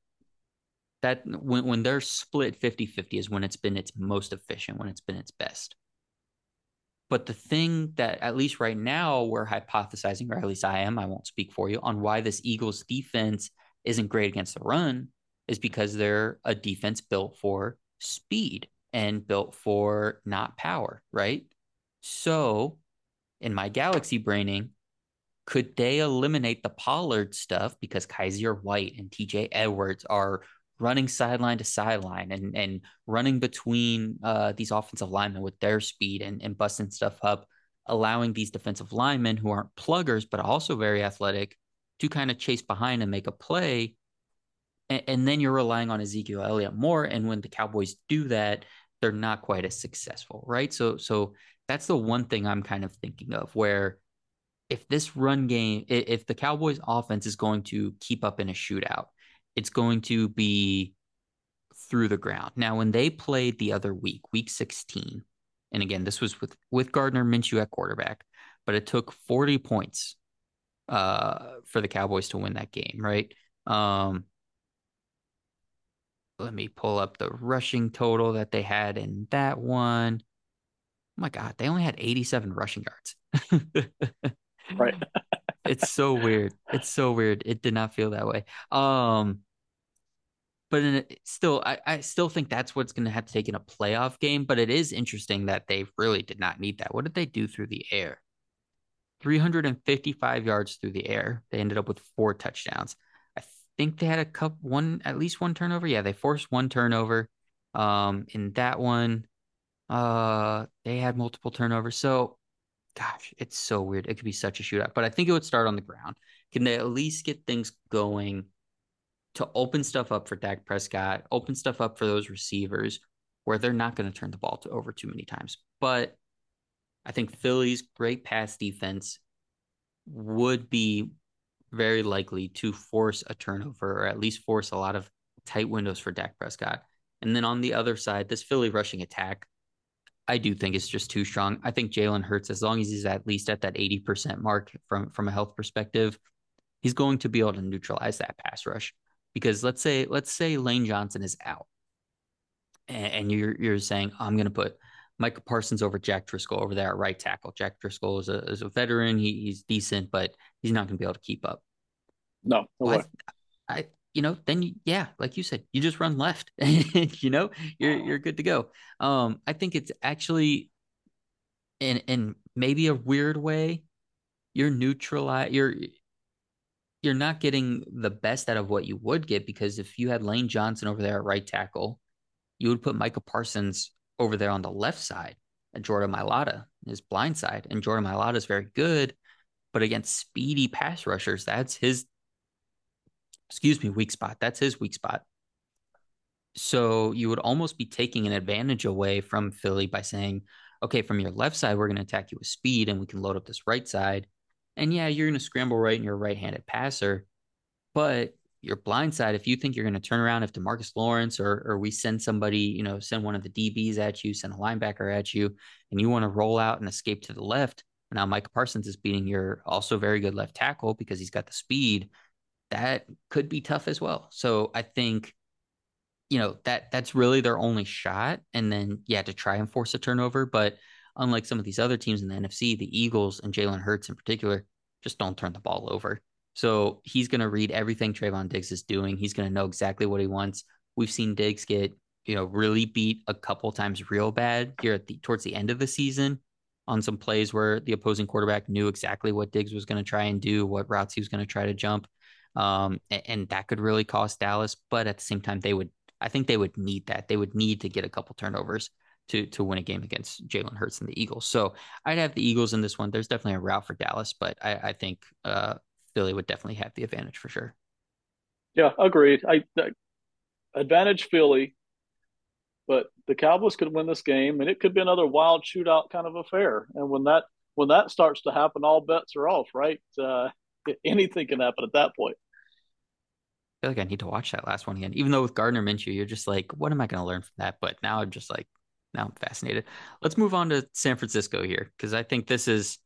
That when, when they're split 50-50 is when it's been its most efficient when it's been its best but the thing that at least right now we're hypothesizing or at least i am i won't speak for you on why this eagles defense isn't great against the run is because they're a defense built for speed and built for not power right? So in my galaxy braining could they eliminate the Pollard stuff because Kyzir White and TJ Edwards are running sideline to sideline and and running between uh, these offensive linemen with their speed and, and busting stuff up, allowing these defensive linemen who aren't pluggers but also very athletic to kind of chase behind and make a play. And, and then you're relying on Ezekiel Elliott more. And when the Cowboys do that, they're not quite as successful, right? So so that's the one thing I'm kind of thinking of where if this run game, if the Cowboys offense is going to keep up in a shootout, it's going to be through the ground. Now, when they played the other week, week 16, and again, this was with with Gardner Minshew at quarterback, but it took 40 points uh, for the Cowboys to win that game, right? Um, let me pull up the rushing total that they had in that one. Oh my God, they only had 87 rushing yards. right. it's so weird. It's so weird. It did not feel that way. Um, but in, still, I, I still think that's what's going to have to take in a playoff game. But it is interesting that they really did not need that. What did they do through the air? 355 yards through the air. They ended up with four touchdowns. I think they had a cup one, at least one turnover. Yeah, they forced one turnover. Um, in that one, uh, they had multiple turnovers. So, gosh, it's so weird. It could be such a shootout, but I think it would start on the ground. Can they at least get things going to open stuff up for Dak Prescott, open stuff up for those receivers where they're not going to turn the ball to over too many times. But I think Philly's great pass defense would be very likely to force a turnover or at least force a lot of tight windows for Dak Prescott. And then on the other side, this Philly rushing attack, I do think it's just too strong. I think Jalen Hurts, as long as he's at least at that 80% mark from, from a health perspective, he's going to be able to neutralize that pass rush. Because let's say, let's say Lane Johnson is out and, and you're you're saying, I'm gonna put Micah Parsons over Jack Driscoll over there at right tackle. Jack Driscoll is a, is a veteran. He, he's decent, but he's not going to be able to keep up. No, no well, I, I, you know, then you, yeah, like you said, you just run left. you know, you're you're good to go. Um, I think it's actually, in in maybe a weird way, you're neutralize. You're you're not getting the best out of what you would get because if you had Lane Johnson over there at right tackle, you would put Micah Parsons over there on the left side and Jordan Mailata his blind side. And Jordan Mailata is very good, but against speedy pass rushers, that's his excuse me, weak spot. That's his weak spot. So you would almost be taking an advantage away from Philly by saying, okay, from your left side, we're going to attack you with speed and we can load up this right side. And yeah, you're going to scramble right and you're a right handed passer, but your blind side, if you think you're going to turn around if Demarcus Lawrence or or we send somebody, you know, send one of the DBs at you, send a linebacker at you, and you want to roll out and escape to the left. Now Micah Parsons is beating your also very good left tackle because he's got the speed. That could be tough as well. So I think, you know, that that's really their only shot. And then yeah, to try and force a turnover. But unlike some of these other teams in the NFC, the Eagles and Jalen Hurts in particular just don't turn the ball over. So he's going to read everything Trevon Diggs is doing. He's going to know exactly what he wants. We've seen Diggs get, you know, really beat a couple times real bad here at the towards the end of the season on some plays where the opposing quarterback knew exactly what Diggs was going to try and do, what routes he was going to try to jump. Um, and, and that could really cost Dallas. But at the same time, they would, I think they would need that. They would need to get a couple turnovers to to win a game against Jalen Hurts and the Eagles. So I'd have the Eagles in this one. There's definitely a route for Dallas, but I, I think uh, Philly would definitely have the advantage for sure. Yeah, agreed. I, I advantage Philly, but the Cowboys could win this game, and it could be another wild shootout kind of affair. And when that when that starts to happen, all bets are off. Right? Uh, anything can happen at that point. I feel like I need to watch that last one again. Even though with Gardner Minshew, you're just like, what am I going to learn from that? But now I'm just like, now I'm fascinated. Let's move on to San Francisco here because I think this is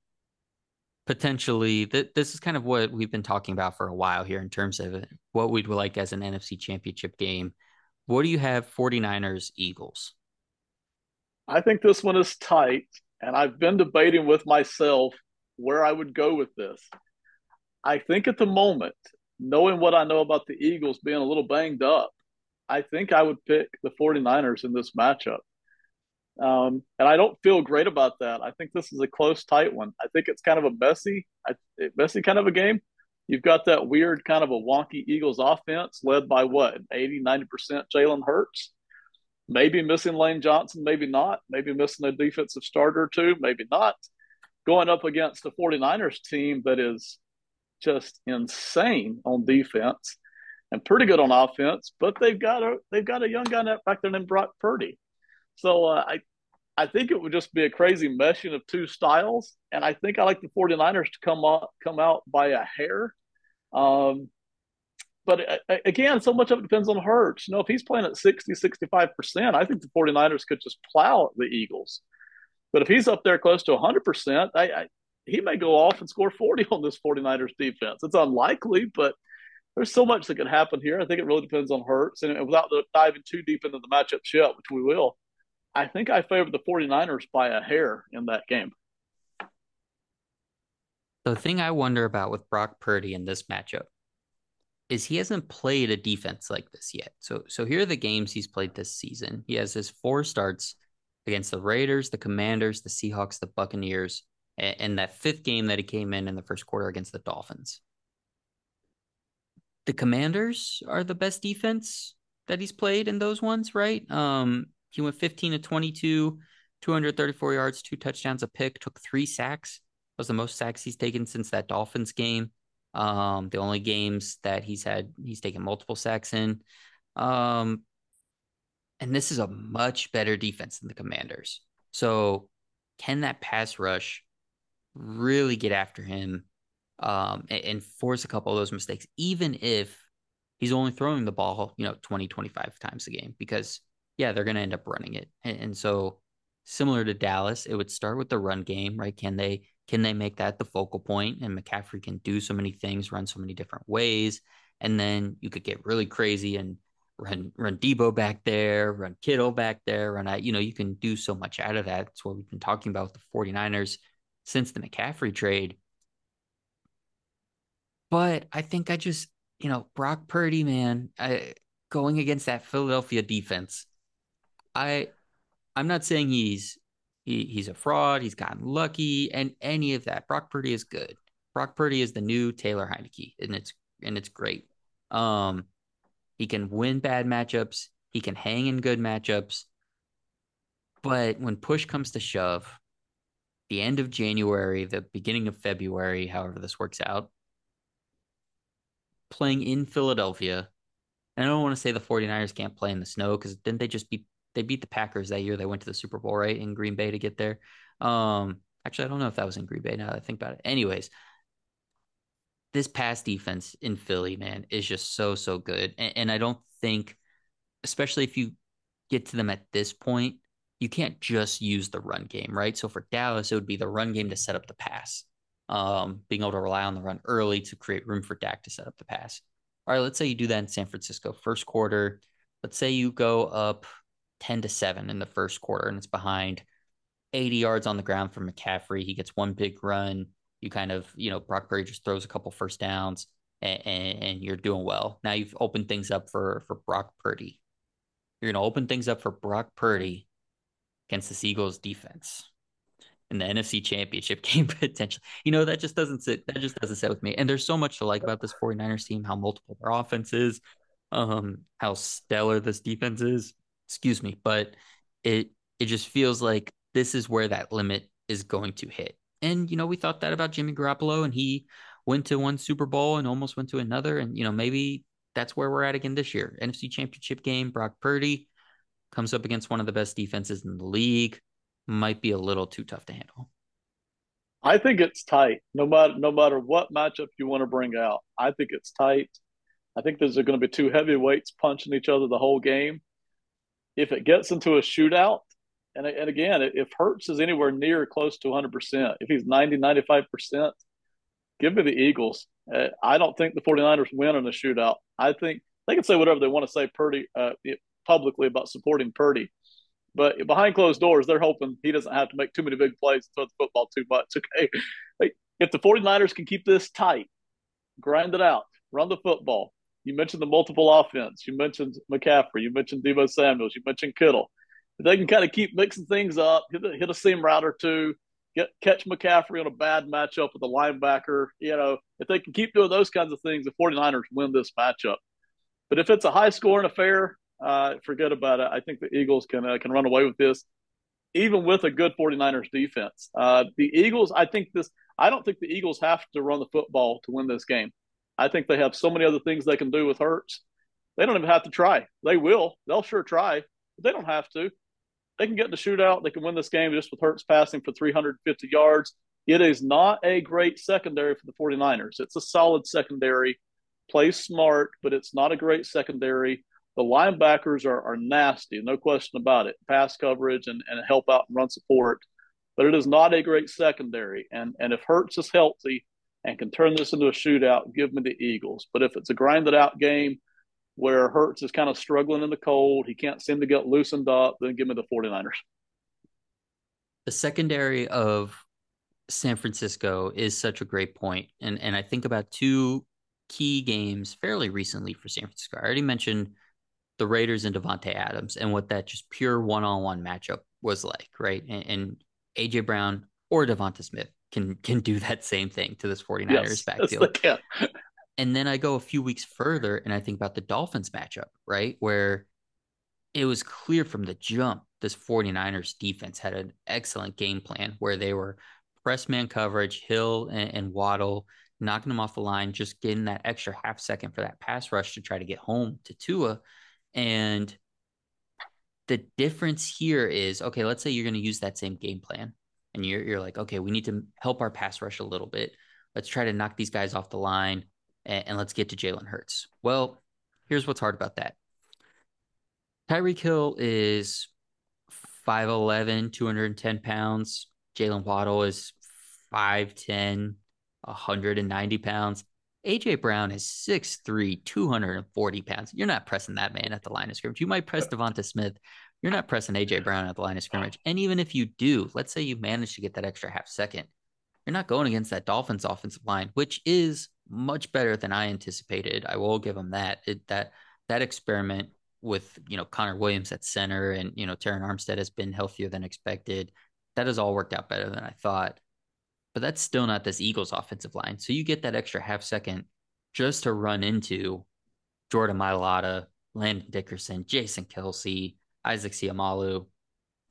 potentially th- this is kind of what we've been talking about for a while here in terms of what we'd like as an NFC championship game. What do you have 49ers Eagles? I think this one is tight and I've been debating with myself where I would go with this. I think at the moment, knowing what I know about the Eagles being a little banged up, I think I would pick the 49ers in this matchup. Um, and I don't feel great about that. I think this is a close, tight one. I think it's kind of a messy, messy kind of a game. You've got that weird kind of a wonky Eagles offense led by what, 80, 90% Jalen Hurts. Maybe missing Lane Johnson, maybe not. Maybe missing a defensive starter or two, maybe not. Going up against the 49ers team that is just insane on defense and pretty good on offense, but they've got a they've got a young guy back there named Brock Purdy. So uh, I I think it would just be a crazy meshing of two styles. And I think I like the 49ers to come out, come out by a hair. Um, but uh, again, so much of it depends on Hurts. You know, if he's playing at 60, 65%, I think the 49ers could just plow the Eagles. But if he's up there close to 100%, I, I, he may go off and score 40 on this 49ers defense. It's unlikely, but there's so much that could happen here. I think it really depends on Hurts. And without diving too deep into the matchup yet, which we will, I think I favored the 49ers by a hair in that game. The thing I wonder about with Brock Purdy in this matchup is he hasn't played a defense like this yet. So so here are the games he's played this season. He has his four starts against the Raiders, the Commanders, the Seahawks, the Buccaneers, and, and that fifth game that he came in in the first quarter against the Dolphins. The Commanders are the best defense that he's played in those ones, right? Um, he went 15 to 22, 234 yards, two touchdowns, a pick, took three sacks. That was the most sacks he's taken since that Dolphins game. Um, the only games that he's had, he's taken multiple sacks in. Um, and this is a much better defense than the Commanders. So, can that pass rush really get after him um, and, and force a couple of those mistakes, even if he's only throwing the ball, you know, 20, 25 times a game? Because, yeah, they're going to end up running it. And, and so, similar to Dallas, it would start with the run game, right? Can they can they make that the focal point? And McCaffrey can do so many things, run so many different ways, and then you could get really crazy and run run Deebo back there, run Kittle back there, run out. You know, you can do so much out of that. It's what we've been talking about with the 49ers since the McCaffrey trade. But I think I just, you know, Brock Purdy, man, I, going against that Philadelphia defense, I I'm not saying he's he, he's a fraud, he's gotten lucky, and any of that. Brock Purdy is good. Brock Purdy is the new Taylor Heinicke, and it's and it's great. Um, he can win bad matchups. He can hang in good matchups. But when push comes to shove, the end of January, the beginning of February, however this works out, playing in Philadelphia. And I don't want to say the 49ers can't play in the snow because didn't they just beat they beat the Packers that year? They went to the Super Bowl, right? In Green Bay to get there. Um, actually, I don't know if that was in Green Bay now that I think about it. Anyways, this pass defense in Philly, man, is just so so good, and, and, I don't think, especially if you get to them at this point, you can't just use the run game, right? So for Dallas, it would be the run game to set up the pass, um, being able to rely on the run early to create room for Dak to set up the pass. All right, let's say you do that in San Francisco, first quarter. Let's say you go up ten to seven in the first quarter, and it's behind. 80 yards on the ground from McCaffrey. He gets one big run you kind of, you know, Brock Purdy just throws a couple first downs and, and, and you're doing well. Now you've opened things up for for Brock Purdy. You're going to open things up for Brock Purdy against the Eagles defense in the NFC Championship game potentially. You know, that just doesn't sit that just doesn't sit with me. And there's so much to like about this 49ers team, how multiple their offense is, um, how stellar this defense is. Excuse me, but it it just feels like this is where that limit is going to hit. And, you know, we thought that about Jimmy Garoppolo, and he went to one Super Bowl and almost went to another. And, you know, maybe that's where we're at again this year. NFC Championship game, Brock Purdy comes up against one of the best defenses in the league. Might be a little too tough to handle. I think it's tight. No matter no matter what matchup you want to bring out, I think it's tight. I think there's going to be two heavyweights punching each other the whole game. If it gets into a shootout, and, and again, if Hurts is anywhere near close to 100%, if he's 90, 95%, give me the Eagles. Uh, I don't think the 49ers win in a shootout. I think they can say whatever they want to say Purdy uh, publicly about supporting Purdy. But behind closed doors, they're hoping he doesn't have to make too many big plays and throw the football too much. Okay. If the 49ers can keep this tight, grind it out, run the football. You mentioned the multiple offense. You mentioned McCaffrey. You mentioned Deebo Samuels. You mentioned Kittle if they can kind of keep mixing things up, hit a, hit a seam route or two, get catch McCaffrey on a bad matchup with a linebacker, you know, if they can keep doing those kinds of things, the 49ers win this matchup. But if it's a high scoring affair, uh, forget about it. I think the Eagles can uh, can run away with this, even with a good 49ers defense. Uh, the Eagles, I think this. I don't think the Eagles have to run the football to win this game. I think they have so many other things they can do with Hurts. They don't even have to try. They will. They'll sure try, but they don't have to they can get in the shootout. They can win this game just with Hurts passing for 350 yards. It is not a great secondary for the 49ers. It's a solid secondary, plays smart, but it's not a great secondary. The linebackers are, are nasty, no question about it. Pass coverage and, and help out and run support. But it is not a great secondary. And and if Hurts is healthy and can turn this into a shootout, give me the Eagles. But if it's a grinded out game, where Hurts is kind of struggling in the cold. He can't seem to get loosened up. Then give me the 49ers. The secondary of San Francisco is such a great point. And and I think about two key games fairly recently for San Francisco. I already mentioned the Raiders and Davante Adams and what that just pure one-on-one matchup was like, right? And, and AJ Brown or Devonta Smith can can do that same thing to this 49ers yes, backfield. And then I go a few weeks further and I think about the Dolphins matchup, right? Where it was clear from the jump this 49ers defense had an excellent game plan where they were press man coverage, Hill and, and Waddle knocking them off the line, just getting that extra half second for that pass rush to try to get home to Tua. And the difference here is okay, let's say you're going to use that same game plan and you're, you're like, okay, we need to help our pass rush a little bit. Let's try to knock these guys off the line and, and let's get to Jalen Hurts. Well, here's what's hard about that. Tyreek Hill is 5'11, 210 pounds. Jaylen Waddle is 5'10, 190 pounds. AJ Brown is 6'3, 240 pounds. You're not pressing that man at the line of scrimmage. You might press uh, Devonta Smith. You're not pressing AJ Brown at the line of scrimmage. And even if you do, let's say you manage to get that extra half second, you're not going against that Dolphins offensive line, which is much better than I anticipated. I will give them that. It, that that experiment with you know Connor Williams at center and you know Terron Armstead has been healthier than expected. That has all worked out better than I thought but that's still not this Eagles offensive line. So you get that extra half second just to run into Jordan Mailata, Landon Dickerson, Jason Kelce, Isaac Seumalo,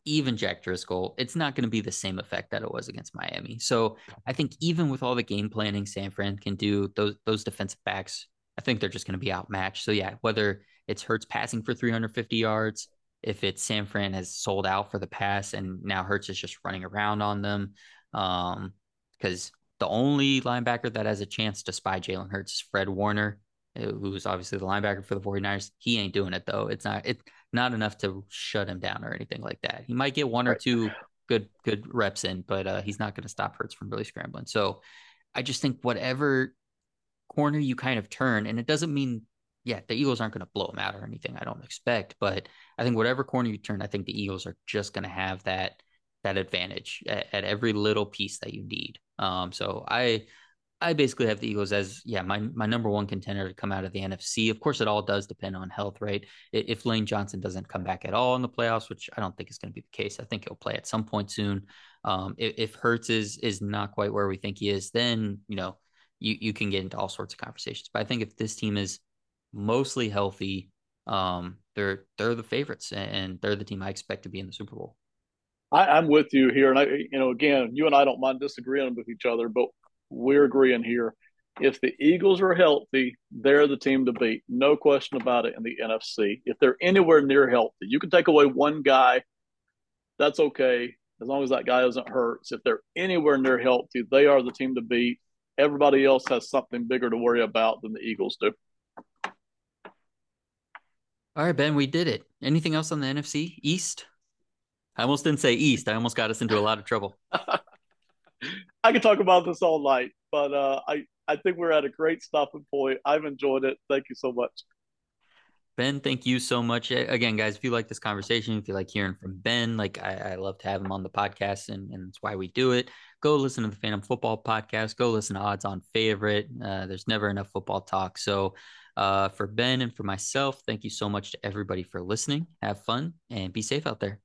even Jack Driscoll. It's not going to be the same effect that it was against Miami. So I think even with all the game planning San Fran can do, those those defensive backs, I think they're just going to be outmatched. So yeah, whether it's Hurts passing for 350 yards, if it's San Fran has sold out for the pass and now Hurts is just running around on them, um, because the only linebacker that has a chance to spy Jalen Hurts is Fred Warner, uh, who's obviously the linebacker for the 49ers. He ain't doing it though. It's not it's not enough to shut him down or anything like that. He might get one or two good good reps in, but uh, he's not going to stop Hurts from really scrambling. So I just think whatever corner you kind of turn, and it doesn't mean yeah, the Eagles aren't going to blow him out or anything. I don't expect, but I think whatever corner you turn, I think the Eagles are just going to have that that advantage at, at every little piece that you need. Um, so I I basically have the Eagles as yeah my my number one contender to come out of the NFC. Of course, it all does depend on health, right? If Lane Johnson doesn't come back at all in the playoffs, which I don't think is going to be the case, I think he'll play at some point soon. Um, if, if Hurts is is not quite where we think he is, then you know you you can get into all sorts of conversations. But I think if this team is mostly healthy, um, they're they're the favorites and they're the team I expect to be in the Super Bowl. I, am with you here, and I, you know, again, you and I don't mind disagreeing with each other, but we're agreeing here. If the Eagles are healthy, they're the team to beat, no question about it. In the NFC, if they're anywhere near healthy, you can take away one guy, that's okay as long as that guy doesn't hurt. So if they're anywhere near healthy, they are the team to beat. Everybody else has something bigger to worry about than the Eagles do. All right, Ben, we did it. Anything else on the NFC East? I almost didn't say East. I almost got us into a lot of trouble. I could talk about this all night, but uh, I I think we're at a great stopping point. I've enjoyed it. Thank you so much. Ben, thank you so much. Again, guys, if you like this conversation, if you like hearing from Ben, like I, I love to have him on the podcast, and, and that's why we do it. Go listen to the Phantom Football podcast. Go listen to Odds On Favorite. Uh, there's never enough football talk. So, uh, for Ben and for myself, thank you so much to everybody for listening. Have fun and be safe out there.